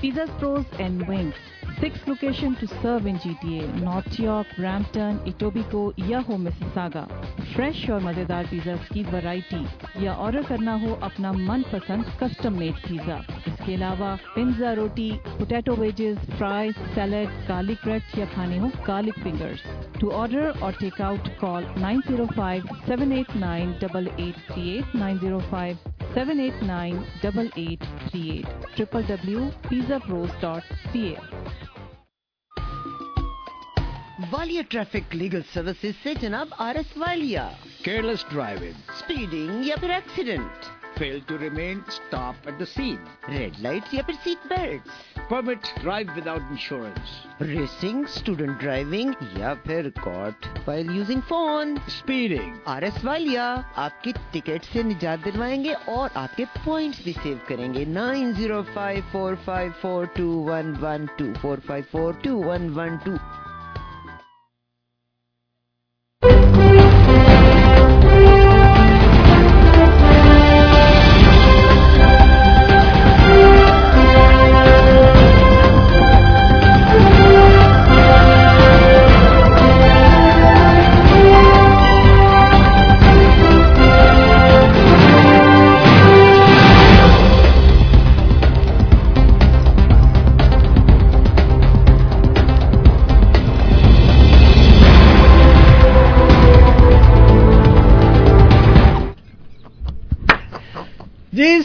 Pizzas Pros and Wings. Six location to serve in GTA, North York, Brampton, Etobicoke या हो Mississauga fresh और मज़ेदार pizza की variety या order करना हो अपना मनपसंद कस्टम मेड पिज्जा इसके अलावा पिज्जा रोटी potato wedges fries salad garlic bread या खाने हो गार्लिक फिंगर्स टू ऑर्डर और take out call 905-789-8838 905-789-8838 www.pizzapros.ca Walia traffic legal services से जनाब R S Walia Careless driving. Speeding या फिर accident Fail to remain stop at the scene. Red light या फिर seat belt Permit drive without insurance. Racing student driving या फिर caught while using phone Speeding. R S Walia आपकी ticket से निजात दिलवाएँगे और आपके पॉइंट्स भी सेव करेंगे nine zero five four five four two one one two four five four two one one two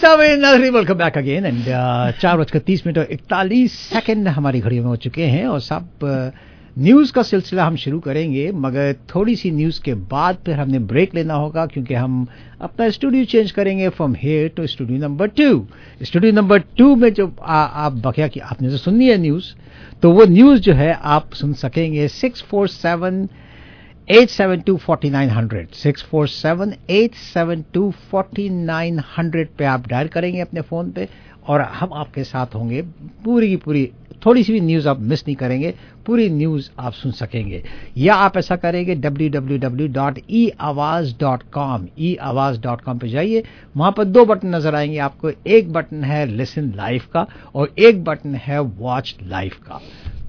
साहब नाजरी वेलकम बैक अगेन एंड चार बजकर तीस मिनट और इकतालीस सेकंड हमारी घड़ियों में हो चुके हैं और साहब न्यूज़ का सिलसिला हम शुरू करेंगे मगर थोड़ी सी न्यूज़ के बाद फिर हमने ब्रेक लेना होगा क्योंकि हम अपना स्टूडियो चेंज करेंगे from here to studio number two studio number two में जो आ, आप बकिया की आपने जो सुननी है न्यूज़ तो वो न्यूज़ जो है आप सुन सकेंगे सिक्स फोर सेवन 872-4900 647-872-4900 पे आप डायल करेंगे अपने फ़ोन पे और हम आपके साथ होंगे। पूरी की पूरी, थोड़ी सी भी न्यूज़ आप मिस नहीं करेंगे, पूरी न्यूज़ आप सुन सकेंगे। या आप ऐसा करेंगे www.eawaz.com eawaz.com पे जाइए। वहाँ पर दो बटन नज़र आएँगे आपको, एक बटन है लिसन लाइव का और एक बटन है वॉच लाइव का।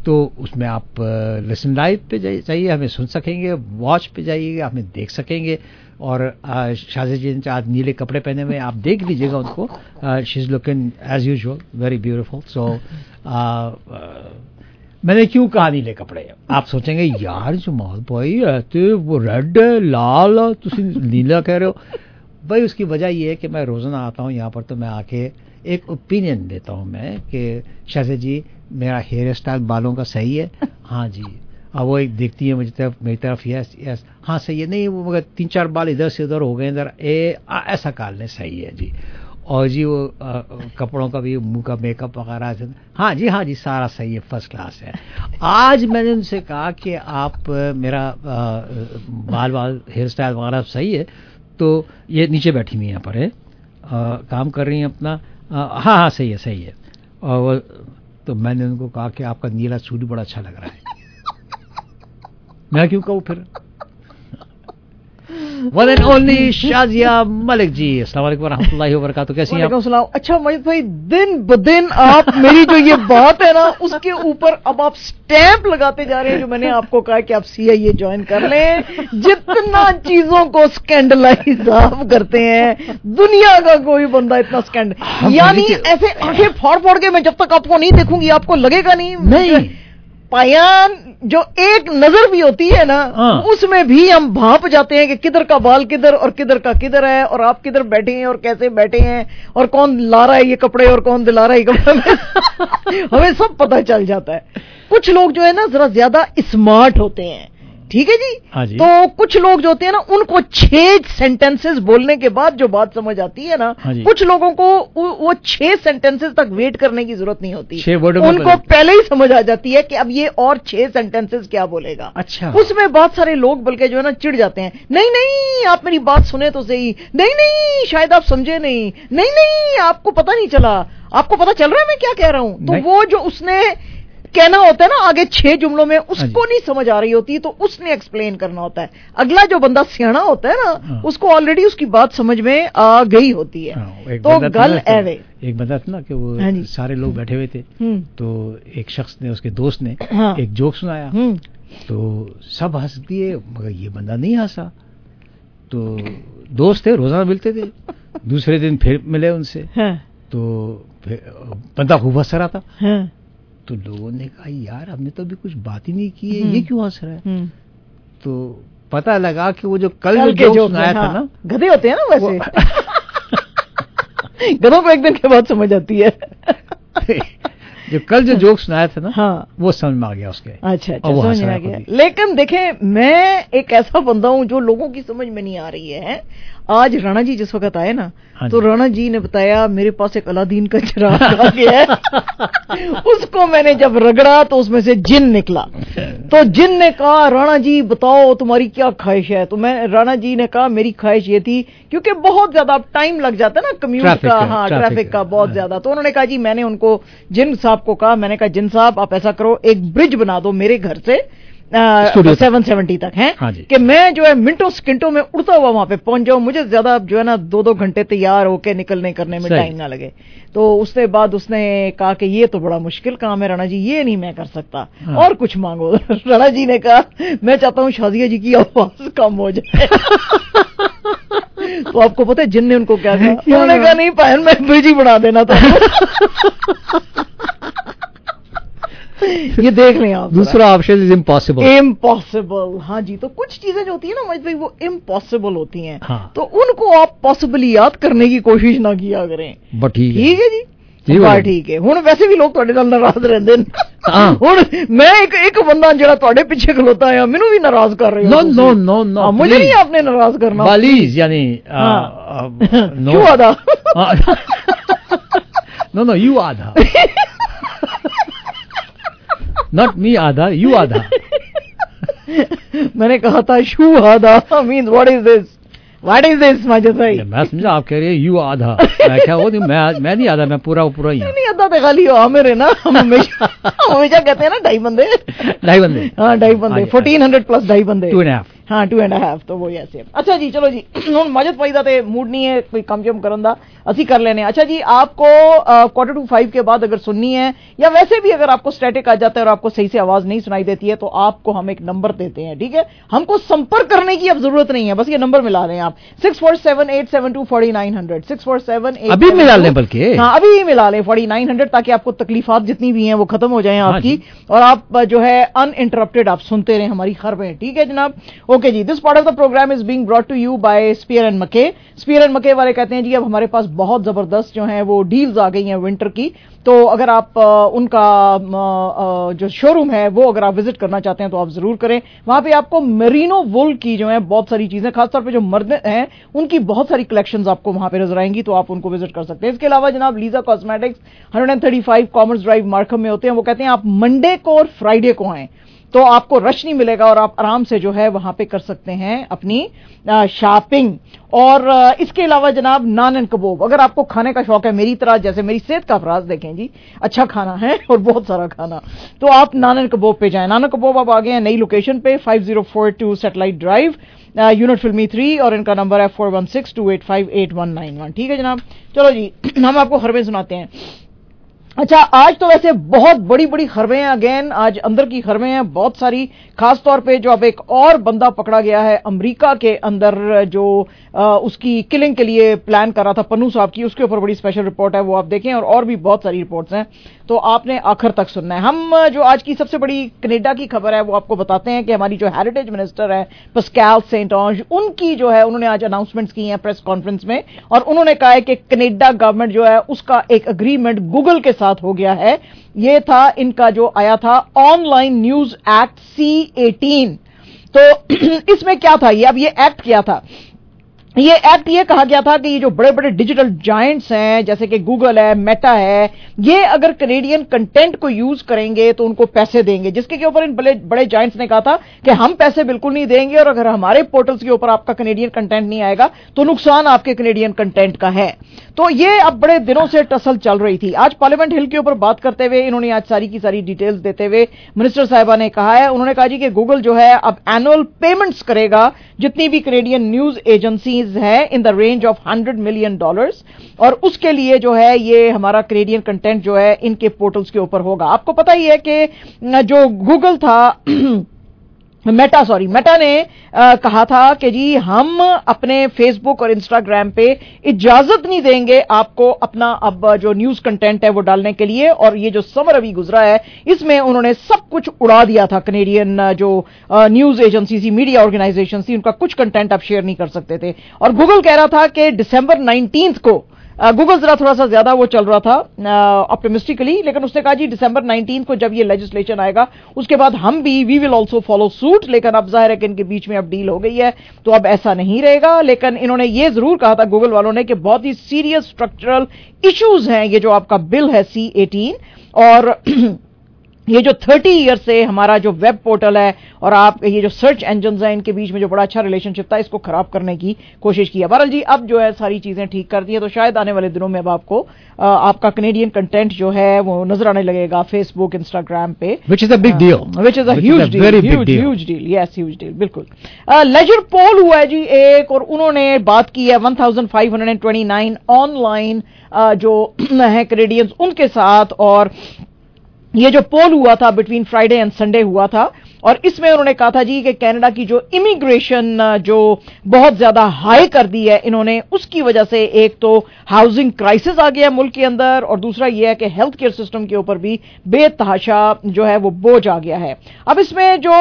तो उसमें आप लिसन लाइव पे जाइए हमें सुन सकेंगे वॉच पे जाइए, हमें देख सकेंगे। और शाजी जी आज नीले कपड़े पहने हुए आप देख लीजिएगा उनको। She is looking as usual very beautiful so मैंने क्यों कहा नीले कपड़े? आप सोचेंगे, यार जो जमाल भाई, ऐसे वो रेड लाल तुम नीला कह रहे हो। भाई, उसकी वजह ये है कि मैं रोज़ाना आता हूँ यहाँ पर तो मैं आके एक ओपिनियन देता हूँ मैं कि शायद जी मेरा हेयर स्टाइल बालों का सही है। हाँ जी। अब वो एक देखती है मुझे तरफ़ मेरी तरफ़ यस यस हाँ सही है। नहीं वो मगर तीन चार बाल इधर से उधर हो गए इधर ए आ, ऐसा काल ने सही है जी। और जी वो आ, कपड़ों का भी मुँह का मेकअप वगैरह हाँ जी हाँ जी सारा सही है फ़र्स्ट क्लास है। आज मैंने उनसे कहा कि आप मेरा आ, बाल बाल हेयर स्टाइल वगैरह सही है तो ये नीचे बैठी हुई यहाँ पर है। आ, काम कर रही हैं अपना। हाँ हाँ सही है सही है। और वो तो मैंने उनको कहा कि आपका नीला सूट बड़ा अच्छा लग रहा है। मैं क्यों कहूँ फिर? One and only Shazia Malik ji कैसी हैं आप? अच्छा मजिद भाई दिन ब दिन आप मेरी जो ये बात है ना उसके ऊपर अब आप स्टैंप लगाते जा रहे हैं जो मैंने आपको कहा कि आप सीआईए ज्वाइन कर लें। जितना चीज़ों को स्कैंडलाइज आप करते हैं दुनिया का कोई बंदा इतना स्कैंड यानी ऐसे आँखें फोड़ फोड़ के मैं जब तक आपको नहीं देखूँगी आपको लगेगा नहीं। नहीं। पायान जो एक नज़र भी होती है ना हाँ। उसमें भी हम भाप जाते हैं कि किधर का बाल किधर और किधर का किधर है और आप किधर बैठे हैं और कैसे बैठे हैं और कौन ला रहा है ये कपड़े और कौन दिला रहा है ये कपड़े। हमें सब पता चल जाता है। कुछ लोग जो है ना जरा ज़्यादा स्मार्ट होते हैं। ठीक है जी? हाँ जी। तो कुछ लोग जो होते हैं ना उनको छह सेंटेंसेस बोलने के बाद जो बात समझ आती है ना हाँ कुछ लोगों को वो छह सेंटेंसेस तक वेट करने की ज़रूरत नहीं होती। छह वर्डों उनको पहले ही समझ आ जाती है कि अब ये और छह सेंटेंसेस क्या बोलेगा। अच्छा। उसमें बहुत सारे लोग बल्कि जो है ना चिढ़ जाते हैं। नहीं नहीं आप मेरी बात सुने तो सही। नहीं नहीं शायद आप समझे नहीं। नहीं नहीं आपको पता नहीं चला। आपको पता चल रहा है मैं क्या कह रहा हूँ? तो वो जो उसने कहना होता है ना आगे छह जुमलों में उसको नहीं समझ आ रही होती तो उसने एक्सप्लेन करना होता है। अगला जो बंदा सियाना होता है ना उसको ऑलरेडी उसकी बात समझ में आ गई होती है। एक तो गल ना, तो- एवे एक बंदा था ना कि वो हाँ सारे लोग बैठे हुए थे। हम्म। तो एक शख्स ने उसके दोस्त ने हाँ। एक जोक सुनाया। हम्म। तो सब हंस दिए मगर ये बंदा नहीं हंसा। तो दोस्त थे रोज़ाना मिलते थे। दूसरे दिन फिर मिले उनसे। हाँ। तो बंदा खूब हंस रहा था। हाँ। तो लोगों ने कहा यार हमने तो अभी कुछ बात ही नहीं की है हम्म। ये क्यों हंस रहा है? हम्म। तो पता लगा कि वो जो कल कल जो जोक सुनाया था हाँ। ना गधे होते हैं ना वैसे। गधों को एक दिन के बाद समझ आती है। जो कल जो जोक सुनाया था ना हाँ। वो समझ में आ गया उसके। अच्छा अच्छा समझ में आ गया। लेकिन देखें मैं एक ऐसा बंदा हूँ जो लोगों की समझ में नहीं आ रही है। आज राणा जी जिस वक्त आए ना हाँ तो राणा जी ने बताया मेरे पास एक अलादीन का चिराग आ गया है। उसको मैंने जब रगड़ा तो उसमें से जिन निकला। तो जिन ने कहा राणा जी बताओ तुम्हारी क्या ख्वाहिश है? तो मैं राणा जी ने कहा मेरी ख्वाहिश ये थी क्योंकि बहुत ज़्यादा अब टाइम लग जाता है ना कम्यूट का हाँ ट्रैफ़िक का, बहुत ज़्यादा। तो उन्होंने कहा जी मैंने उनको जिन साहब को कहा मैंने कहा जिन साहब आप ऐसा करो एक ब्रिज बना दो मेरे घर से। सेवन सेवेंटी तक है हाँ कि मैं जो है मिनटों सेकंडों में उड़ता हुआ वहाँ पे पहुँच जाऊँ। मुझे ज़्यादा जो है ना दो दो घंटे तैयार होके निकलने करने में टाइम ना लगे। तो उसके बाद उसने कहा कि ये तो बड़ा मुश्किल काम है राणा जी ये नहीं मैं कर सकता। हाँ। और कुछ मांगो। राणा जी ने कहा मैं चाहता हूँ शाजिया जी की आवाज़ कम हो जाए। तो आपको पता है जिनने उनको क्या कहा उन्होंने कहा? नहीं पायन मैं ब्रिज ही बना देना था। ये देख लें आप दूसरा ऑप्शन इज इम्पॉसिबल इम्पॉसिबल हाँ जी तो कुछ चीजें जो होती है ना महेश भाई वो इम्पॉसिबल होती हैं हाँ तो उनको आप पॉसिबली याद करने की कोशिश ना किया करें बट ठीक है ਠੀਕ ਹੈ ਜੀ ਠੀਕ ਬਾ ਹੈ। ਠੀਕ ਹੈ ਹੁਣ ਵੈਸੇ ਵੀ ਲੋਕ ਤੁਹਾਡੇ ਨਾਲ ਨਾਰਾਜ਼ ਰਹਿੰਦੇ ਨੇ ਹਾਂ। ਹੁਣ ਮੈਂ ਇੱਕ ਇੱਕ ਬੰਦਾ ਜਿਹੜਾ ਤੁਹਾਡੇ ਪਿੱਛੇ ਖਲੋਤਾ ਆ ਮੈਨੂੰ ਵੀ ਨਾਰਾਜ਼ ਕਰ ਰਹੇ ਹੋ नो ਤੁਸੀਂ। नो नो नो हाँ, मुझे नहीं आपने नाराज करना बालीज यानी हाँ। नो क्यों आधा नो नो यू आधा नॉट मी आधा यू आधा मैंने कहा था शू आधा mean what is this what is this माजे भाई मैं समझा आप कह रहे हैं यू आधा मैं क्या वो नहीं मैं मैं नहीं आधा मैं पूरा पूरा ही नहीं आधा तो खाली हो मेरे ना हम हमेशा हमेशा कहते हैं ना ढाई बंदे ढाई बंदे हाँ ढाई बंदे फोर्टीन हंड्रेड प्लस ढाई बंदे टू एंड हाफ़ हाँ टू एंड हाफ तो वो ऐसे अच्छा जी चलो जी ਹੁਣ ਮਜਦ ਪਈਦਾ ਤੇ मूड नहीं है कोई काम जम करन दा ਅਸੀਂ कर लेने अच्छा जी आपको क्वार्टर टू फाइव के बाद अगर सुननी है या वैसे भी अगर आपको स्टैटिक आ जाता है और आपको सही से आवाज नहीं सुनाई देती है तो आपको हम एक नंबर देते हैं ठीक है हमको संपर्क करने की अब जरूरत नहीं है बस ये नंबर मिला रहे हैं आप six four seven eight seven two forty nine hundred six four seven eight अभी मिला लें बल्कि। हाँ अभी ही मिला लें फोर्टी नाइन हंड्रेड ताकि आपको तकलीफात जितनी भी हैं वो खत्म हो जाएं हाँ आपकी और आप अ, जो है अनइंटरप्टेड आप सुनते रहें हमारी खबरें ठीक है जनाब okay ji this part of the program is being brought to you by Spear and McKay Spear and McKay वाले कहते हैं जी अब हमारे पास बहुत ज़बरदस्त जो है वो डील्स आ गई हैं विंटर की तो अगर आप उनका जो शोरूम है वो अगर आप विज़िट करना चाहते हैं तो आप ज़रूर करें वहाँ पे आपको मेरीनो वुल की जो है बहुत सारी चीज़ें खासतौर पर जो मर्द हैं उनकी बहुत सारी कलेक्शन आपको वहाँ पे नज़र आएँगी तो आप उनको विज़िट कर सकते हैं इसके अलावा जनाब Lisa cosmetics 135 commerce drive Markham में होते हैं वो कहते हैं आप मंडे को और फ्राइडे को आएँ तो आपको रश नहीं मिलेगा और आप आराम से जो है वहाँ पे कर सकते हैं अपनी शॉपिंग और इसके अलावा जनाब नान एंड कबाब, अगर आपको खाने का शौक है, मेरी तरह जैसे मेरी सेहत का अफराज देखें जी अच्छा खाना है और बहुत सारा खाना तो आप नान एंड कबाब पे जाएँ। नान एंड कबाब अब आ गए हैं नई लोकेशन पे 5042 सैटेलाइट ड्राइव यूनिट फिल्मी थ्री और इनका नंबर है four one six two eight five eight one nine one ठीक है जनाब? चलो जी, हम आपको खबरें सुनाते हैं। अच्छा आज तो वैसे बहुत बड़ी बड़ी खबरें हैं अगेन आज अंदर की खबरें हैं बहुत सारी खास तौर पे जो अब एक और बंदा पकड़ा गया है अमेरिका के अंदर जो अ, उसकी किलिंग के लिए प्लान कर रहा था पन्नू साहब की उसके ऊपर बड़ी स्पेशल रिपोर्ट है वो आप देखें और और भी बहुत सारी रिपोर्ट्स हैं तो आपने आखिर तक सुनना है। हम जो आज की सबसे बड़ी कनेडा की खबर है वो आपको बताते हैं कि हमारी जो हेरिटेज मिनिस्टर है पस्कैल सेंट ऑन्ज उनकी जो है उन्होंने आज अनाउंसमेंट्स की हैं प्रेस कॉन्फ्रेंस में और उन्होंने कहा है कि कनेडा गवर्नमेंट जो है उसका एक अग्रीमेंट गूगल के साथ हो गया है। यह था इनका जो आया था online news act C eighteen तो इसमें क्या था ये? अब ये एक्ट क्या था? ये एक्ट ये कहा गया था कि ये जो बड़े बड़े डिजिटल जायंट्स हैं, जैसे कि गूगल है मेटा है, ये अगर कनेडियन कंटेंट को यूज़ करेंगे तो उनको पैसे देंगे। जिसके के ऊपर इन बड़े बड़े जायंट्स ने कहा था कि हम पैसे बिल्कुल नहीं देंगे और अगर हमारे पोर्टल्स के ऊपर आपका कनेडियन कंटेंट नहीं आएगा तो नुकसान आपके कनेडियन कंटेंट का है। तो ये अब बड़े दिनों से टसल चल रही थी। आज पार्लियामेंट हिल के ऊपर बात करते हुए इन्होंने आज सारी की सारी डिटेल्स देते हुए मिनिस्टर साहिबा ने कहा है। उन्होंने कहा जी कि गूगल जो है अब एनुअल पेमेंट्स करेगा, जितनी भी कनेडियन न्यूज़ एजेंसीज है in the range of hundred million dollars और उसके लिए जो है ये हमारा कनेडियन कंटेंट जो है इनके पोर्टल्स के ऊपर होगा। आपको पता ही है कि जो गूगल था मेटा सॉरी मेटा ने आ, कहा था कि जी हम अपने फेसबुक और इंस्टाग्राम पे इजाज़त नहीं देंगे आपको अपना अब जो न्यूज़ कंटेंट है वो डालने के लिए और ये जो समर अभी गुजरा है इसमें उन्होंने सब कुछ उड़ा दिया था कनेडियन जो न्यूज़ एजेंसी थी मीडिया ऑर्गेनाइजेशन थी उनका कुछ कंटेंट आप शेयर नहीं कर सकते थे। और गूगल कह रहा था कि दिसंबर नाइनटीन को गूगल जरा थोड़ा सा ज़्यादा वो चल रहा था ऑप्टोमिस्टिकली लेकिन उसने कहा, जी दिसंबर 19 को जब ये लेजिस्लेशन आएगा, उसके बाद हम भी we will also follow suit लेकिन अब ज़ाहिर है कि इनके बीच में अब डील हो गई है तो अब ऐसा नहीं रहेगा। लेकिन इन्होंने ये ज़रूर कहा था गूगल वालों ने, कि बहुत ही सीरियस स्ट्रक्चरल इश्यूज़ हैं, ये जो आपका बिल है सी एटीन और ये जो 30 ईयर से हमारा जो वेब पोर्टल है और आप ये जो सर्च इंजन है इनके बीच में जो बड़ा अच्छा रिलेशनशिप था इसको खराब करने की कोशिश की। है बहरहाल जी अब जो है सारी चीज़ें ठीक कर दी है तो शायद आने वाले दिनों में अब आपको आपका कनेडियन कंटेंट जो है वो नज़र आने लगेगा फेसबुक इंस्टाग्राम पे. Which is a a deal very big huge huge deal yes huge deal बिल्कुल लेजर पोल हुआ है जी एक और उन्होंने बात की है 1529 ऑनलाइन जो है कनेडियंस उनके साथ और ये जो पोल हुआ था बिटवीन फ्राइडे एंड संडे हुआ था, और इसमें उन्होंने कहा था जी कि कनाडा की जो इमिग्रेशन जो बहुत ज़्यादा हाई कर दी है इन्होंने, उसकी वजह से एक तो हाउसिंग क्राइसिस आ गया मुल्क के अंदर, और दूसरा यह है कि हेल्थ केयर सिस्टम के ऊपर भी बेतहाशा जो है वो बोझ आ गया है। अब इसमें जो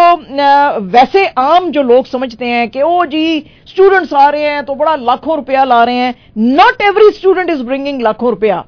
वैसे आम जो लोग समझते हैं कि, ओ जी स्टूडेंट्स आ रहे हैं तो बड़ा लाखों रुपया ला रहे हैं। Not every student is bringing लाखों रुपया।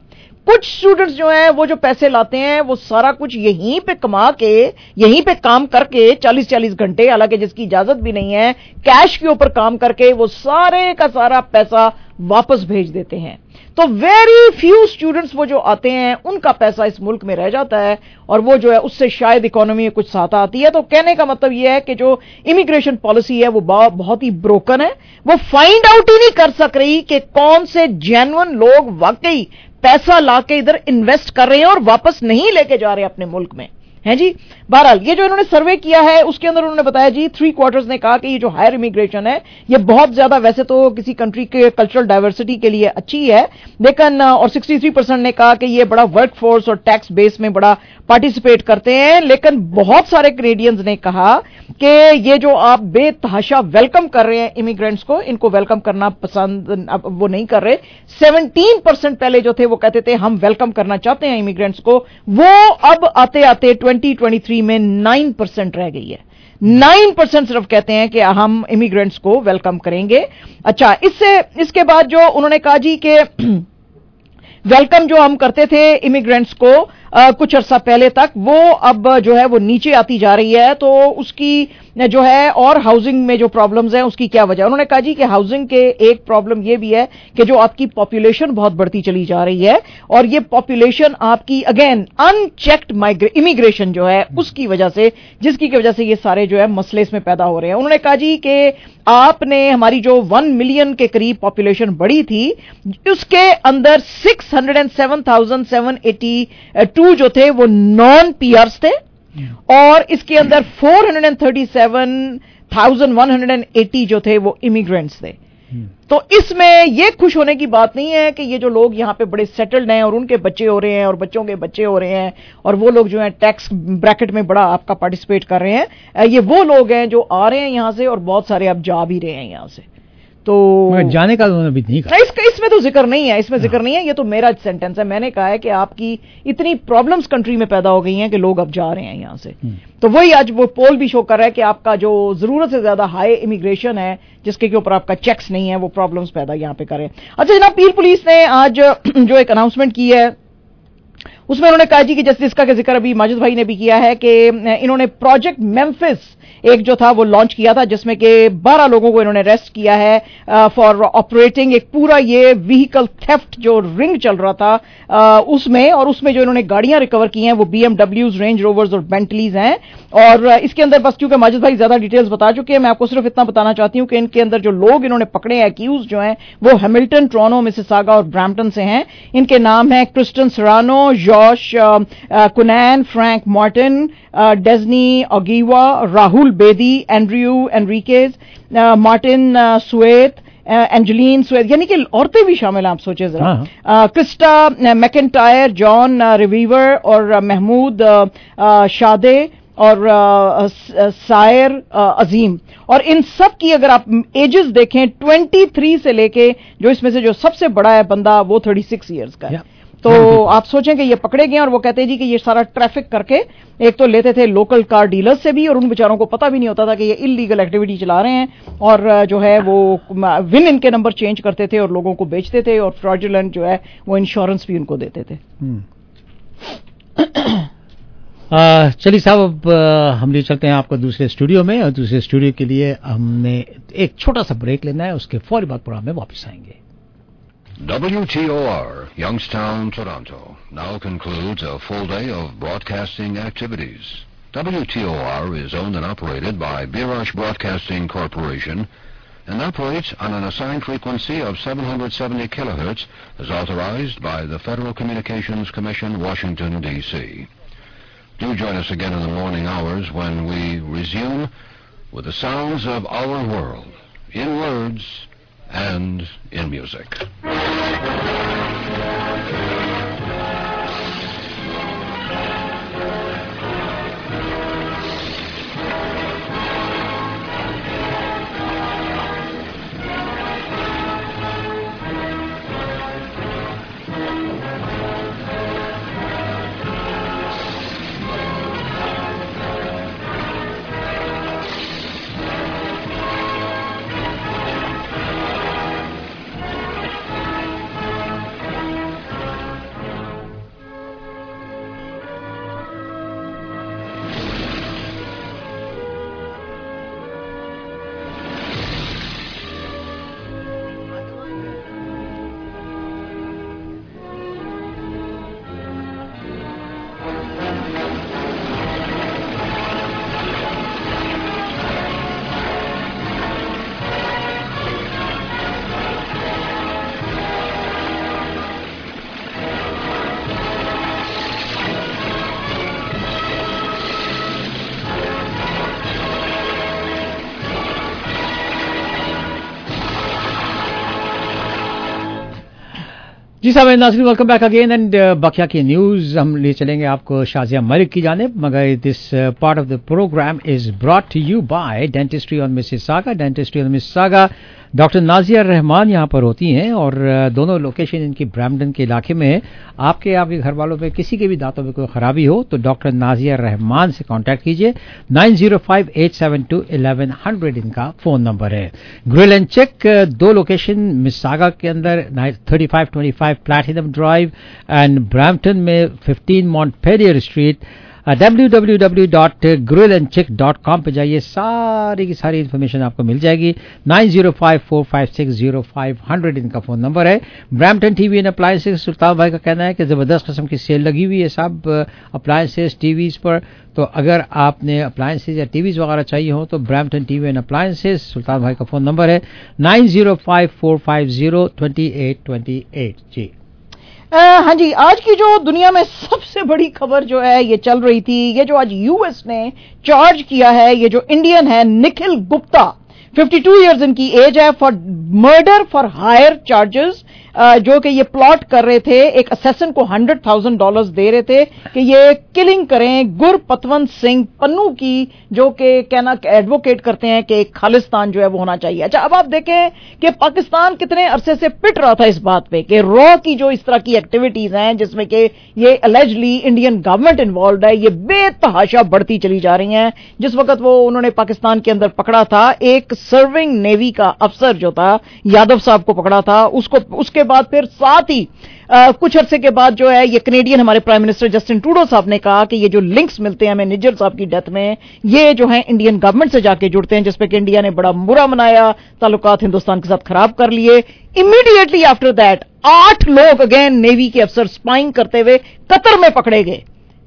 कुछ स्टूडेंट्स जो हैं, वो जो पैसे लाते हैं, वो सारा कुछ यहीं पे कमा के, यहीं पे काम करके 40-40 घंटे, हालाँकि जिसकी इजाज़त भी नहीं है कैश के ऊपर काम करके वो सारे का सारा पैसा वापस भेज देते हैं। तो वेरी फ्यू स्टूडेंट्स वो जो आते हैं, उनका पैसा इस मुल्क में रह जाता है और वो जो है, उससे शायद इकोनॉमी में कुछ साथ आती है। तो कहने का मतलब ये है कि जो इमिग्रेशन पॉलिसी है, वो बहुत ही ब्रोकन है। वो फाइंड आउट ही नहीं कर सक रही कि कौन से जेन्युइन लोग वाकई पैसा लाके इधर इन्वेस्ट कर रहे हैं और वापस नहीं लेके जा रहे अपने मुल्क में। है जी? बहरहाल, ये जो इन्होंने सर्वे किया है, उसके अंदर उन्होंने बताया जी थ्री क्वार्टर्स ने कहा कि ये जो हायर इमिग्रेशन है, ये बहुत ज़्यादा वैसे तो किसी कंट्री के कल्चरल डाइवर्सिटी के लिए अच्छी है, लेकिन, और 63 परसेंट ने कहा कि ये बड़ा वर्क फोर्स और टैक्स बेस में बड़ा पार्टिसिपेट करते हैं, लेकिन बहुत सारे कैनेडियंस ने कहा कि ये जो आप बेतहाशा वेलकम कर रहे हैं इमिग्रेंट्स को, इनको वेलकम करना पसंद वो नहीं कर रहे। 17 परसेंट पहले जो थे, वो कहते थे, हम वेलकम करना चाहते हैं इमिग्रेंट्स को। वो अब आते आते 2023 में नाइन परसेंट रह गई है। नाइन परसेंट सिर्फ़ कहते हैं कि हम इमिग्रेंट्स को वेलकम करेंगे। अच्छा इससे इसके बाद जो उन्होंने कहा जी कि वेलकम जो हम करते थे इमिग्रेंट्स को आ, कुछ अरसा पहले तक वो अब जो है वो नीचे आती जा रही है तो उसकी जो है और हाउसिंग में जो प्रॉब्लम्स हैं, उसकी क्या वजह उन्होंने कहा जी कि हाउसिंग के एक प्रॉब्लम ये भी है कि जो आपकी पॉपुलेशन बहुत बढ़ती चली जा रही है और ये पॉपुलेशन आपकी अगेन अनचेक्ड इमिग्रेशन जो है, उसकी वजह से, जिसकी की वजह से ये सारे जो है मसले इसमें पैदा हो रहे हैं। उन्होंने कहा जी कि आपने हमारी जो वन मिलियन के करीब पॉपुलेशन बढ़ी थी, उसके अंदर six hundred and seven thousand seven eighty two जो थे, वो नॉन पीआर्स थे। और इसके अंदर 437,180 जो थे वो इमिग्रेंट्स थे। तो इसमें ये खुश होने की बात नहीं है कि ये जो लोग यहाँ पे बड़े सेटल्ड हैं और उनके बच्चे हो रहे हैं और बच्चों के बच्चे हो रहे हैं और वो लोग जो हैं टैक्स ब्रैकेट में बड़ा आपका पार्टिसिपेट कर रहे हैं। ये वो लोग हैं जो आ रहे हैं यहाँ से और बहुत सारे अब जा भी रहे हैं यहाँ से। तो जाने का उन्होंने अभी नहीं कहा। इसका इसमें तो ज़िक्र नहीं है इसमें ज़िक्र नहीं है ये तो मेरा सेंटेंस है। मैंने कहा है कि आपकी इतनी प्रॉब्लम्स कंट्री में पैदा हो गई हैं कि लोग अब जा रहे हैं यहाँ से। तो वही आज वो पोल भी शो कर रहा है कि आपका जो ज़रूरत से ज़्यादा हाई इमिग्रेशन है जिसके के ऊपर आपका चेक्स नहीं है वो प्रॉब्लम्स पैदा यहाँ पे करें। अच्छा जनाब पीर पुलिस ने आज जो एक अनाउंसमेंट की है उसमें उन्होंने कहा जी कि जैसे इसका का ज़िक्र अभी माजिद भाई ने भी किया है कि इन्होंने प्रोजेक्ट मेम्फिस एक जो था वो लॉन्च किया था जिसमें कि 12 लोगों को इन्होंने अरेस्ट किया है फॉर ऑपरेटिंग एक पूरा ये व्हीकल थेफ्ट जो रिंग चल रहा था अ, उसमें और उसमें जो इन्होंने गाड़ियाँ रिकवर की हैं वो बीएमडब्ल्यूज रेंज रोवर्स और बेंटलीज हैं। और इसके अंदर बस क्योंकि माजिद भाई ज़्यादा डिटेल्स बता चुके हैं मैं आपको सिर्फ़ इतना बताना चाहती हूँ कि इनके अंदर जो लोग इन्होंने पकड़े हैं एक्यूज जो हैं वो हैमिल्टन ट्रोनो मिसिसागा और ब्रैम्पटन से हैं। इनके नाम है क्रिस्टन सरानो जॉश कुनैन Frank Martin uh, डेजनी ओगीवा Rahul Bedi Andrew Enriquez uh, Martin uh, सुएत uh, Angeline सुएद यानी कि औरतें भी शामिल हैं आप सोचे जरा। क्रिस्टा मैकेंटायर जॉन रिवीवर और महमूद अ, शादे और सायर अजीम और इन सब की अगर आप एजेस देखें 23 से लेके जो इसमें से जो सबसे बड़ा है बंदा वो 36 इयर्स का है। तो आप सोचें कि ये पकड़े गए और वो कहते हैं जी कि ये सारा ट्रैफ़िक करके एक तो लेते थे लोकल कार डीलर्स से भी और उन बेचारों को पता भी नहीं होता था कि ये इलीगल एक्टिविटी चला रहे हैं और जो है वो विन इनके नंबर चेंज करते थे और लोगों को बेचते थे और फ्रॉडुलेंट जो है वो इंश्योरेंस भी उनको देते थे। चलिए साहब अब हम लिए चलते हैं आपको दूसरे स्टूडियो में और दूसरे स्टूडियो के लिए हमने एक छोटा सा ब्रेक लेना है उसके फौरी बाद प्रोग्राम में वापस आएँगे। WTOR, Youngstown, Toronto, now concludes a full day of broadcasting activities. WTOR is owned and operated by Birash Broadcasting Corporation and operates on an assigned frequency of 770 kilohertz as authorized by the Federal Communications Commission, Washington, D.C. Do join us again in the morning hours when we resume with the sounds of our world, in words and in music. जी साहब नाजरीन welcome back again and बकिया की news हम ले चलेंगे आपको शाजिया मलिक की जाने मगर this part of the program is brought you by dentistry on Mississauga dentistry on Mississauga doctor Nazia Rahman यहाँ पर होती हैं और दोनों लोकेशन इनकी ब्रैम्पटन के इलाके में है। आपके आपके घर वालों में किसी के भी दांतों में कोई खराबी हो तो डॉक्टर नाजिया रहमान से कांटेक्ट कीजिए। Nine zero five eight seven two eleven hundred इनका फ़ोन नंबर है। ग्रिल एंड चेक दो लोकेशन मिसागा के अंदर thirty five twenty five platinum drive and Brampton में फिफ्टीन मॉन्टपेरियर स्ट्रीट। www.grillandchick.com पे जाइए। सारी की सारी इन्फॉर्मेशन आपको मिल जाएगी। 9054560500 इनका फ़ोन नंबर है। Brampton TV and appliances Sultan भाई का कहना है कि ज़बरदस्त किस्म की सेल लगी हुई है सब अप्लायंसेस टीवीज पर। तो अगर आपने अप्लायंसेज या टीवीज वगैरह चाहिए हो तो Brampton TV and appliances Sultan भाई का फ़ोन नंबर है। Nine zero five four five zero twenty eight twenty eight जी। हाँ जी, आज की जो दुनिया में सबसे बड़ी खबर जो है, ये चल रही थी, ये जो आज यूएस ने चार्ज किया है, ये जो इंडियन है, निखिल गुप्ता। 52 इयर्स इनकी एज है for murder for hire charges जो कि ये प्लॉट कर रहे थे, एक असेसन को हंड्रेड थाउज़ेंड डॉलर दे रहे थे कि ये किलिंग करें गुरपतवंत सिंह पन्नू की, जो कि कहना एडवोकेट करते हैं कि एक खालिस्तान जो है वो होना चाहिए। अच्छा अब आप देखें कि पाकिस्तान कितने अरसे से पिट रहा था इस बात पे कि रॉ की जो इस तरह की एक्टिविटीज़ हैं, जिसमें कि ये अलेजली इंडियन गवर्नमेंट इन्वॉल्व है, ये बेतहाशा बढ़ती चली जा रही हैं। जिस वक्त वो उन्होंने पाकिस्तान के अंदर पकड़ा था, एक सर्विंग नेवी का अफसर जो था, यादव साहब को पकड़ा था, उसको, उसके बाद फिर साथ ही आ, कुछ अरसे के बाद जो है ये कनेडियन हमारे प्राइम मिनिस्टर जस्टिन टूडो साहब ने कहा कि ये जो लिंक्स मिलते हैं हमें निज्जर साहब की डेथ में ये जो है इंडियन गवर्नमेंट से जाके जुड़ते हैं जिसपे कि इंडिया ने बड़ा बुरा मनाया ताल्लुकात हिंदुस्तान के साथ खराब कर लिए। इमीडिएटली आफ्टर दैट आठ लोग अगेन नेवी के अफसर स्पाइंग करते हुए कतर में पकड़े गए।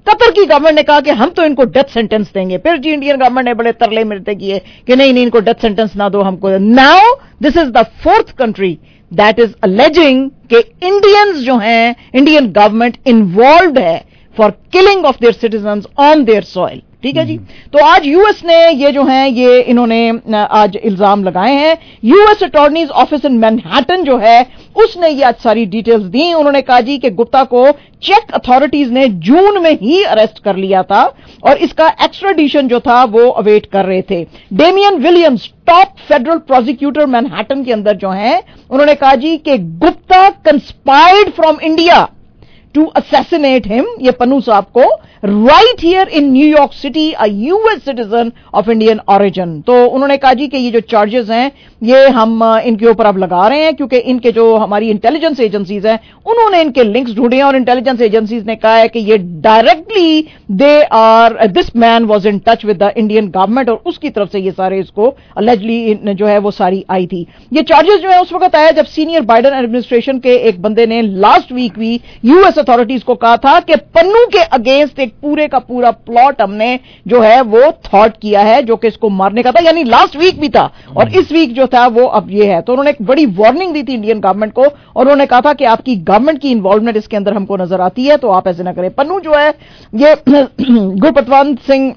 कतर की गवर्नमेंट ने कहा कि हम तो इनको डेथ सेंटेंस देंगे। फिर जी इंडियन गवर्नमेंट ने बड़े तरले मिलते किए कि नहीं नहीं इनको डेथ सेंटेंस ना दो हमको। Now this is the fourth country that is alleging कि इंडियंस जो हैं इंडियन गवर्नमेंट इन्वॉल्व है for killing of their citizen on their soil ठीक है जी? तो आज यूएस ने ये जो है ये इन्होंने आज इल्ज़ाम लगाए हैं। US attorneys office in Manhattan जो है उसने ये आज सारी डिटेल्स दी। उन्होंने कहा जी कि गुप्ता को चेक अथॉरिटीज ने जून में ही अरेस्ट कर लिया था और इसका एक्स्ट्राडिशन जो था वो अवेट कर रहे थे। Damian Williams top federal prosecutor Manhattan के अंदर जो है उन्होंने कहा जी कि Gupta conspired from India to assassinate him ये पन्नू साहब को right here in new york city a US citizen of Indian origin तो उन्होंने कहा जी कि ये जो चार्जेस हैं ये हम इनके ऊपर अब लगा रहे हैं क्योंकि इनके जो हमारी इंटेलिजेंस एजेंसीज हैं उन्होंने इनके लिंक्स ढूंढे हैं और इंटेलिजेंस एजेंसीज ने कहा है कि ये directly they are this man was in touch with the Indian government और उसकी तरफ़ से ये सारे इसको अलेजली जो है वो सारी आई थी। ये चार्जेस जो है उस वक्त आया जब सीनियर बाइडन एडमिनिस्ट्रेशन के एक बंदे ने लास्ट वीक भी यूएस अथॉरिटीज को कहा था कि पन्नू के अगेंस्ट एक पूरे का पूरा प्लॉट हमने जो है वो थॉट किया है जो कि इसको मारने का था यानी लास्ट वीक भी था। और इस वीक जो था, वो अब ये है। तो उन्होंने एक बड़ी वार्निंग दी थी इंडियन गवर्नमेंट को और उन्होंने कहा था कि आपकी गवर्नमेंट की इन्वॉल्वमेंट इसके अंदर हमको नज़र आती है तो आप ऐसे ना करें। पन्नू जो है, ये गुरपतवंत सिंह,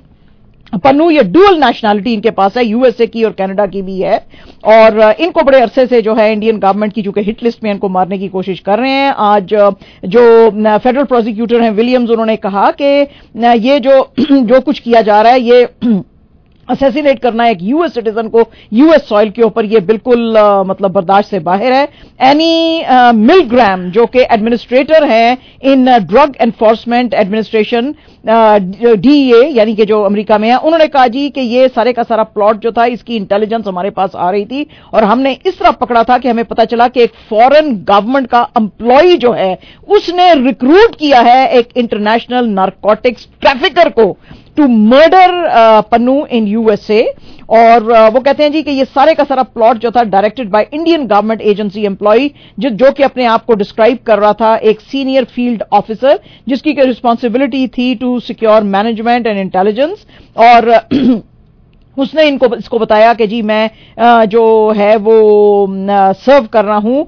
पन्नू ये डुअल नेशनैलिटी इनके पास है यूएसए की और कनाडा की भी है। और इनको बड़े अरसे से जो है इंडियन गवर्नमेंट की, चूँकि हिट लिस्ट में इनको मारने की कोशिश कर रहे हैं, आज जो फेडरल प्रोसिक्यूटर हैं विलियम्स उन्होंने कहा कि ये जो जो कुछ किया जा रहा है, ये असैसिनेट करना एक यूएस सिटीजन को यूएस सॉइल के ऊपर ये बिल्कुल अ, मतलब बर्दाश्त से बाहर है। एनी मिलग्राम जो कि एडमिनिस्ट्रेटर हैं in drug enforcement administration DEA यानी कि जो अमेरिका में है उन्होंने कहा जी कि ये सारे का सारा प्लॉट जो था इसकी इंटेलिजेंस हमारे पास आ रही थी और हमने इस तरह पकड़ा था कि हमें पता चला कि एक फॉरेन गवर्नमेंट का एम्प्लॉय जो है उसने रिक्रूट किया है एक इंटरनेशनल नारकोटिक्स ट्रैफिकर को। To murder Pannu in USA और uh, वो कहते हैं जी कि ये सारे का सारा प्लॉट जो था directed by Indian government agency employ जो जो कि अपने आप को डिस्क्राइब कर रहा था एक सीनियर फ़ील्ड ऑफिसर जिसकी रिस्पॉन्सिबिलिटी थी to secure management and intelligence और उसने इनको, इसको बताया कि जी मैं जो है वो सर्व कर रहा हूँ।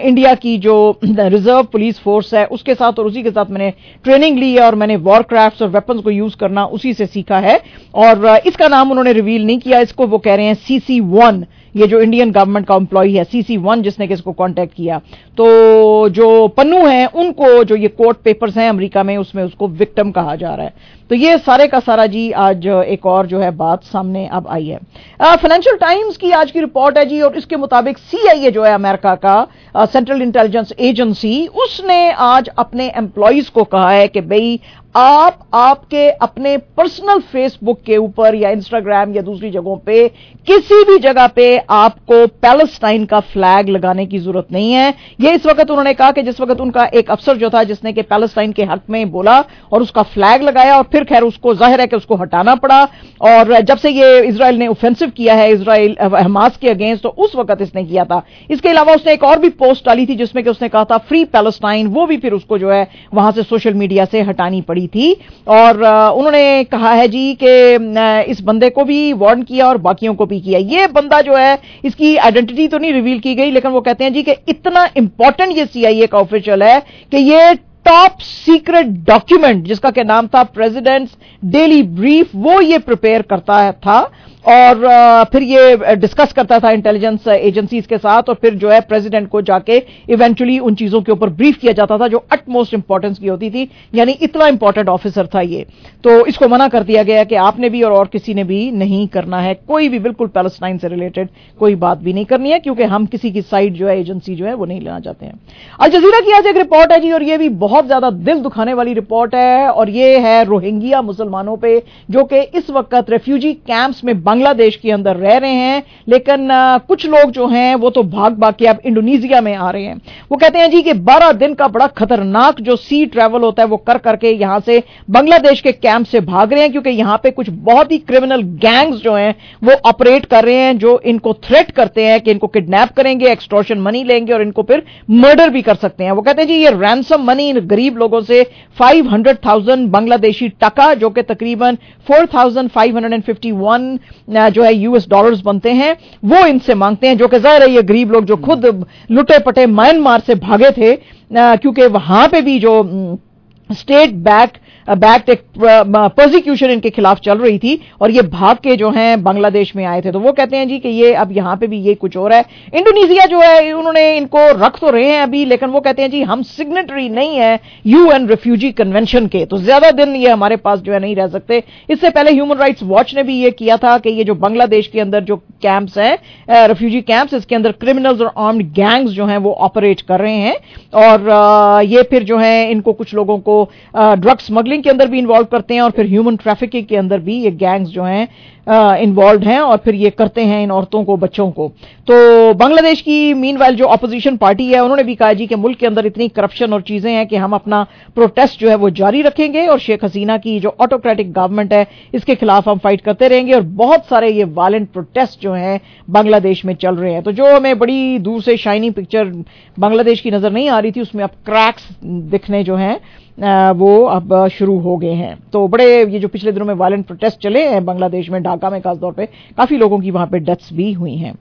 इंडिया की जो रिज़र्व पुलिस फोर्स है, उसके साथ और उसी के साथ मैंने ट्रेनिंग ली है और मैंने वॉरक्राफ्ट और वेपन्स को यूज़ करना उसी से सीखा है। और इसका नाम उन्होंने रिवील नहीं किया, इसको वो कह रहे हैं सीसी वन ये जो इंडियन गवर्नमेंट का एम्प्लॉई है सीसी वन जिसने कि इसको कांटेक्ट किया। तो जो पन्नू है, उनको जो ये कोर्ट पेपर्स हैं अमेरिका में, उसमें उसको विक्टिम कहा जा रहा है। तो ये सारे का सारा जी, आज एक और जो है बात सामने अब आई है। फाइनेंशियल टाइम्स की आज की रिपोर्ट है जी, और इसके मुताबिक सीआईए जो है अमेरिका का सेंट्रल इंटेलिजेंस एजेंसी उसने आज अपने एम्प्लॉयज़ को कहा है कि, भाई आप आपके अपने पर्सनल फेसबुक के ऊपर या इंस्टाग्राम या दूसरी जगहों पे, किसी भी जगह पे आपको पैलेस्टाइन का फ्लैग लगाने की ज़रूरत नहीं है। ये इस वक्त उन्होंने कहा कि जिस वक्त उनका एक अफसर जो था, जिसने कि पैलेस्टाइन के हक में बोला और उसका फ्लैग लगाया और फिर खैर उसको, ज़ाहिर है कि उसको हटाना पड़ा और जब से ये इसराइल ने ऑफेंसिव किया है इसराइल हमास के अगेंस्ट तो उस वक्त इसने किया था। इसके अलावा उसने एक और भी पोस्ट डाली थी जिसमें कि उसने कहा था फ्री पैलेस्टाइन वो भी फिर उसको जो है वहाँ से सोशल मीडिया से हटानी पड़ी। थी। और उन्होंने कहा है जी कि इस बंदे को भी वार्न किया और बाकियों को भी किया। ये बंदा जो है, इसकी आइडेंटिटी तो नहीं रिवील की गई, लेकिन वो कहते हैं जी कि इतना इंपॉर्टेंट ये सीआईए का ऑफिशियल है कि ये टॉप सीक्रेट डॉक्यूमेंट जिसका के नाम था प्रेसिडेंट्स डेली ब्रीफ वो ये प्रिपेयर करता था। और फिर ये डिस्कस करता था इंटेलिजेंस एजेंसीज के साथ और फिर जो है प्रेसिडेंट को जाके इवेंचुअली उन चीज़ों के ऊपर ब्रीफ किया जाता था जो अटमोस्ट इंपॉर्टेंस की होती थी यानी इतना इंपॉर्टेंट ऑफिसर था ये। तो इसको मना कर दिया गया कि आपने भी और, और किसी ने भी नहीं करना है। कोई भी बिल्कुल पैलेस्टाइन से रिलेटेड कोई बात भी नहीं करनी है क्योंकि हम किसी की साइड जो है एजेंसी जो है वो नहीं लेना चाहते हैं। अल जजीरा की आज एक रिपोर्ट है जी और ये भी बहुत ज़्यादा दिल दुखाने वाली रिपोर्ट है और ये है रोहिंग्या मुसलमानों पर जो कि इस वक्त रेफ्यूजी कैंप्स में बांग्लादेश के अंदर रह रहे हैं लेकिन कुछ लोग जो हैं वो तो भाग भाग के अब इंडोनेशिया में आ रहे हैं। वो कहते हैं जी कि 12 दिन का बड़ा खतरनाक जो सी ट्रैवल होता है वो कर करके यहाँ से बांग्लादेश के कैंप से भाग रहे हैं क्योंकि यहाँ पे कुछ बहुत ही क्रिमिनल गैंग्स जो हैं वो ऑपरेट कर रहे हैं जो इनको थ्रेट करते हैं कि इनको किडनैप करेंगे एक्सटॉर्शन मनी लेंगे और इनको फिर मर्डर भी कर सकते हैं। वो कहते हैं जी ये रैंसम मनी इन गरीब लोगों से 500,000 बांग्लादेशी टका जो कि तकरीबन 4,551 अ, जो है यूएस डॉलर्स बनते हैं वो इनसे मांगते हैं जो कि ज़ाहिर है ये गरीब लोग जो खुद लुटे पटे म्यांमार से भागे थे क्योंकि वहाँ पे भी जो स्टेट बैक बैक एक प्रोसिक्यूशन इनके खिलाफ चल रही थी और ये भाग के जो हैं बांग्लादेश में आए थे। तो वो कहते हैं जी कि ये अब यहाँ पे भी ये कुछ हो रहा है। इंडोनेशिया जो है, उन्होंने इनको रख तो रहे हैं अभी, लेकिन वो कहते हैं जी, हम सिग्नेटरी नहीं है यूएन रिफ्यूजी कन्वेंशन के। तो ज़्यादा दिन ये हमारे पास जो है नहीं रह सकते। इससे पहले ह्यूमन राइट्स वॉच ने भी ये किया था कि ये जो बांग्लादेश के अंदर जो कैंप्स हैं रिफ्यूजी कैंप्स इसके अंदर क्रिमिनल्स और आर्म्ड गैंग्स जो हैं, वो ऑपरेट कर रहे हैं। और ये फिर जो है, इनको कुछ लोगों को ड्रग स्मगलिंग के अंदर भी इन्वॉल्व करते हैं और फिर ह्यूमन ट्रैफिकिंग के अंदर भी ये गैंग्स जो हैं इन्वॉल्व हैं और फिर ये करते हैं इन औरतों को, बच्चों को। तो बांग्लादेश की मीन जो अपोजिशन पार्टी है, उन्होंने भी कहा जी कि मुल्क के अंदर इतनी करप्शन और चीज़ें हैं कि हम अपना प्रोटेस्ट जो है वो जारी रखेंगे और शेख हसीना की जो ऑटोक्रेटिक गवर्नमेंट है, इसके खिलाफ हम फाइट करते रहेंगे और बहुत सारे ये वायलेंट प्रोटेस्ट जो हैं बांग्लादेश में चल रहे हैं। तो जो हमें बड़ी दूर से शाइनिंग पिक्चर बांग्लादेश की नज़र नहीं आ रही थी, उसमें अब क्रैक्स दिखने जो हैं वो अब शुरू हो गए हैं। तो बड़े, ये जो पिछले दिनों में वायलेंट प्रोटेस्ट चले हैं बांग्लादेश में, ढाका में खासतौर पे, काफ़ी लोगों की वहाँ पे डेथ्स भी हुई हैं।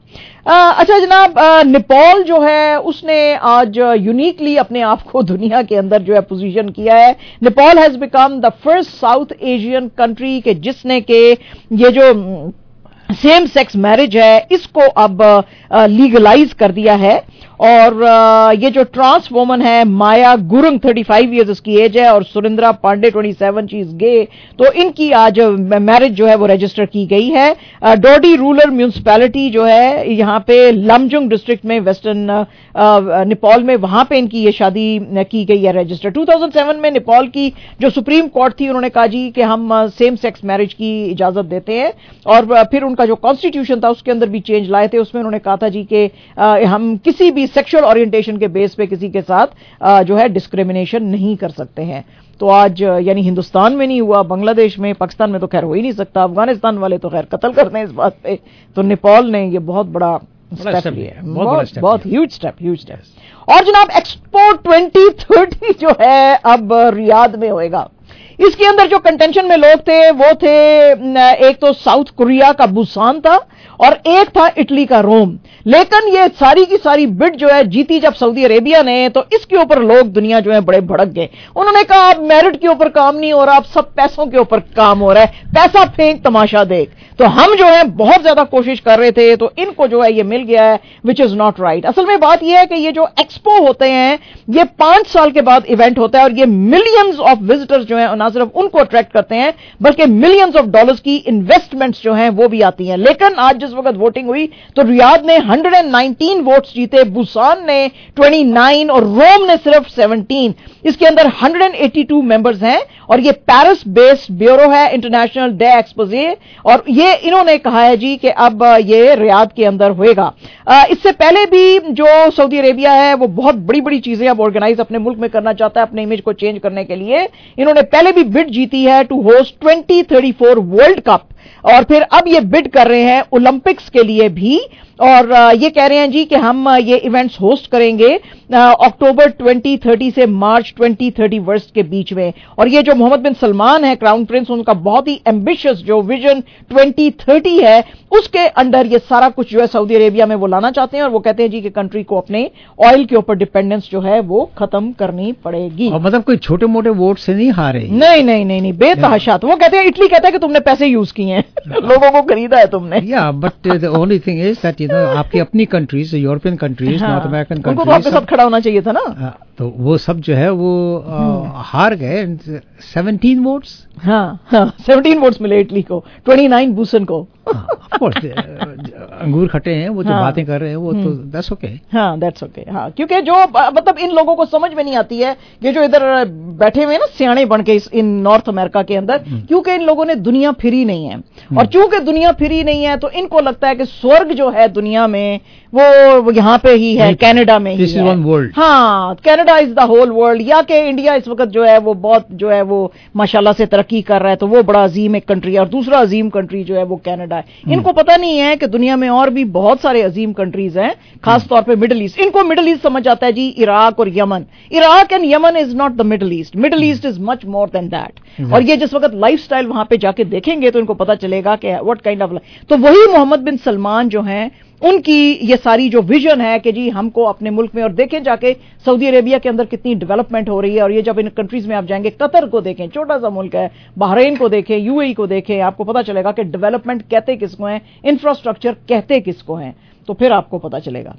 अच्छा जनाब नेपाल जो है, उसने आज यूनिकली अपने आप को दुनिया के अंदर जो है पोजीशन किया है। Nepal has become the first South Asian country के, जिसने के ये जो सेम सेक्स मैरिज है, इसको अब लीगलाइज कर दिया है। और ये जो ट्रांस वोमन है, माया गुरुंग 35 इयर्स इसकी एज है और Surendra Pandey 27 she is gay तो इनकी आज मैरिज जो है वो रजिस्टर की गई है। डोडी रूरल म्यूनिसपैलिटी जो है, यहाँ पे लमजुंग डिस्ट्रिक्ट में वेस्टर्न नेपाल में, वहाँ पे इनकी ये शादी की गई है रजिस्टर 2007 में नेपाल की जो सुप्रीम कोर्ट थी, उन्होंने कहा जी कि हम सेम सेक्स मैरिज की इजाज़त देते हैं। और फिर उनका जो कॉन्स्टिट्यूशन था, उसके अंदर भी चेंज लाए थे। उसमें उन्होंने कहा था जी कि हम किसी भी सेक्सुअल ओरिएंटेशन के बेस पे किसी के साथ अ, जो है डिस्क्रिमिनेशन नहीं कर सकते हैं। तो आज यानी हिंदुस्तान में नहीं हुआ बांग्लादेश में पाकिस्तान में तो खैर हो ही नहीं सकता अफ़गानिस्तान वाले तो खैर कत्ल करते हैं इस बात पे। तो नेपाल ने ये बहुत बड़ा बड़ा स्टेप लिया बहुत बहुत ह्यूज स्टेप ह्यूज स्टेप और जनाब एक्सपो 2030 जो है अब रियाद में होएगा। इसके अंदर जो कंटेंशन में लोग थे, वो थे एक तो साउथ कोरिया का बुसान था और एक था इटली का रोम लेकिन ये सारी की सारी बिट जो है जीती जब सऊदी अरेबिया ने तो इसके ऊपर लोग दुनिया जो है बड़े भड़क गए. उन्होंने कहा आप मेरिट के ऊपर काम नहीं हो रहा आप सब पैसों के ऊपर काम हो रहा है. पैसा फेंक, तमाशा देख. तो हम जो है, बहुत ज़्यादा कोशिश कर रहे थे तो इनको जो है ये मिल गया है विच इज़ नॉट राइट असल में बात यह है कि ये जो एक्सपो होते हैं, ये पाँच साल के बाद इवेंट होता है और ये मिलियंस ऑफ़ विजिटर्स जो है ना सिर्फ़ उनको अट्रैक्ट करते हैं, बल्कि मिलियंस ऑफ़ डॉलर्स की इन्वेस्टमेंट्स जो हैं, वो भी आती हैं। लेकिन आज जिस वक्त वोटिंग हुई तो रियाद ने 119 वोट्स जीते, बुसान ने 29 और रोम ने सिर्फ़ 17 इसके अंदर 182 मेंबर्स हैं, और ये पेरिस बेस्ड ब्यूरो है इंटरनेशनल डे एक्सपोजे और ये इन्होंने कहा है जी कि अब ये रियाद के अंदर होएगा। इससे पहले भी जो सऊदी अरेबिया है, वो बहुत बड़ी बड़ी चीज़ें अब ऑर्गेनाइज अपने मुल्क में करना चाहता है, अपने इमेज को चेंज करने के लिए। इन्होंने पहले भी बिड जीती है टू होस्ट 2034 वर्ल्ड कप और फिर अब ये बिड कर रहे हैं ओलंपिक्स के लिए भी। और ये कह रहे हैं जी कि हम ये इवेंट्स होस्ट करेंगे अक्टूबर 2030 से मार्च 2030 वर्ष के बीच में। और ये जो मोहम्मद बिन सलमान है क्राउन प्रिंस उनका बहुत ही एम्बिशियस जो विजन 2030 है उसके अंडर ये सारा कुछ जो है सऊदी अरेबिया में वो लाना चाहते हैं और वो कहते हैं जी कि कंट्री को अपने ऑयल के ऊपर डिपेंडेंस जो है वो खत्म करनी पड़ेगी। और मतलब कोई छोटे मोटे वोट से नहीं हारे नहीं नहीं नहीं नहीं बेतहाशात। वो कहते हैं इटली कहता है कि तुमने पैसे यूज़ किए हैं लोगों को खरीदा है तुमने। या but the only thing is that no आपकी अपनी countries European countries North American countries सब खड़ा होना चाहिए था ना? तो वो सब जो है वो आ, हार गए सेवनटीन वोट्स हाँ हाँ सेवनटीन वोट्स मिले इटली को ट्वेंटी नाइन बूसन को कोर्स अंगूर खटे हैं वो जो हाँ। बातें कर रहे हैं वो तो दैट्स ओके हाँ दैट्स ओके हाँ क्योंकि जो मतलब इन लोगों को समझ में नहीं आती है ये जो इधर बैठे हुए हैं ना सियाणे बन के इन नॉर्थ अमेरिका के अंदर क्योंकि इन लोगों ने दुनिया फिरी नहीं है। और चूँकि दुनिया फिरी नहीं है तो इनको लगता है कि स्वर्ग जो है दुनिया में वो यहाँ पे ही है कनाडा में ही है। हाँ Canada is the whole world या कि इंडिया इस वक्त जो है वो बहुत जो है वो माशाल्लाह से तरक्की कर रहा है तो वो बड़ा अजीम एक कंट्री है और दूसरा अजीम कंट्री जो है वो कनाडा है। इनको पता नहीं है कि दुनिया में और भी बहुत सारे अजीम कंट्रीज़ हैं खास तौर पे मिडिल ईस्ट इनको मिडिल ईस्ट समझ आता है जी इराक और Yemen Iraq and Yemen is not the middle east middle east is much more than that और ये जिस वक्त लाइफ स्टाइल वहाँ पे जाके देखेंगे तो इनको पता चलेगा कि व्हाट काइंड ऑफ़ तो वही मोहम्मद बिन सलमान जो हैं उनकी ये सारी जो विजन है कि जी हमको अपने मुल्क में और देखें जाके सऊदी अरेबिया के अंदर कितनी डेवलपमेंट हो रही है और ये जब इन कंट्रीज़ में आप जाएँगे, कतर को देखें छोटा सा मुल्क है, बहरेन को देखें यूएई को देखें, आपको पता चलेगा कि डेवलपमेंट कहते किसको है इंफ्रास्ट्रक्चर कहते किसको है। तो फिर आपको पता चलेगा।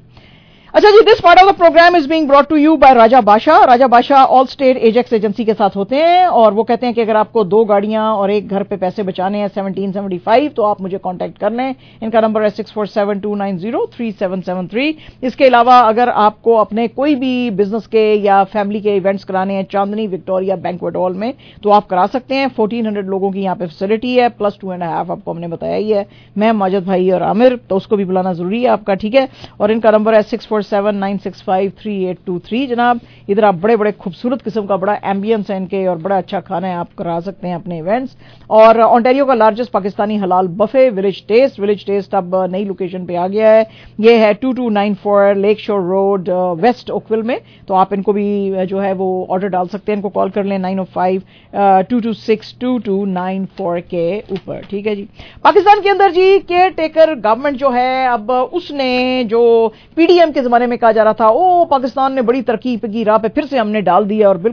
अच्छा जी this part of the program is being brought to you by Raja Badshah Raja Badshah all state Ajax agency के साथ होते हैं और वो कहते हैं कि अगर आपको दो गाड़ियाँ और एक घर पे पैसे बचाने हैं 1775 तो आप मुझे कांटेक्ट कर लें। इनका नंबर है six four seven two nine zero three seven seven three इसके अलावा अगर आपको अपने कोई भी बिज़नेस के या फैमिली के इवेंट्स कराने हैं चांदनी, विक्टोरिया बैंकवेट हॉल में तो आप करा सकते हैं। फोर्टीन लोगों की यहाँ पे फैसिलिटी है प्लस टू एंड हाफ़ आपको हमने बताया ही है। मैं माजद भाई और आमिर तो उसको भी बुलाना ज़रूरी है आपका, ठीक है? और इनका नंबर है six four seven nine six five three eight two three. जनाब, इधर आप बड़े बड़े खूबसूरत किस्म का बड़ा एम्बियंस है इनके और बड़ा अच्छा खाना है, आप करा सकते हैं अपने इवेंट्स और ऑन्टेरियो का लार्जेस्ट पाकिस्तानी हलाल buffet Village Taste Village Taste अब नई लोकेशन पे आ गया है। ये है two two nine four Lake Shore Road West Oakville में। तो आप इनको भी जो है वो ऑर्डर डाल सकते हैं। इनको कॉल कर लें nine O five two two six two two nine four के ऊपर। ठीक है जी। पाकिस्तान के अंदर जी केयर टेकर गवर्नमेंट जो है, अब उसने जो पीडीएम के जमाने में कहा जा रहा था, ओ, पाकिस्तान ने बड़ी तरक्की की राह पे फिर से हमने डाल दिया और बिल्कुल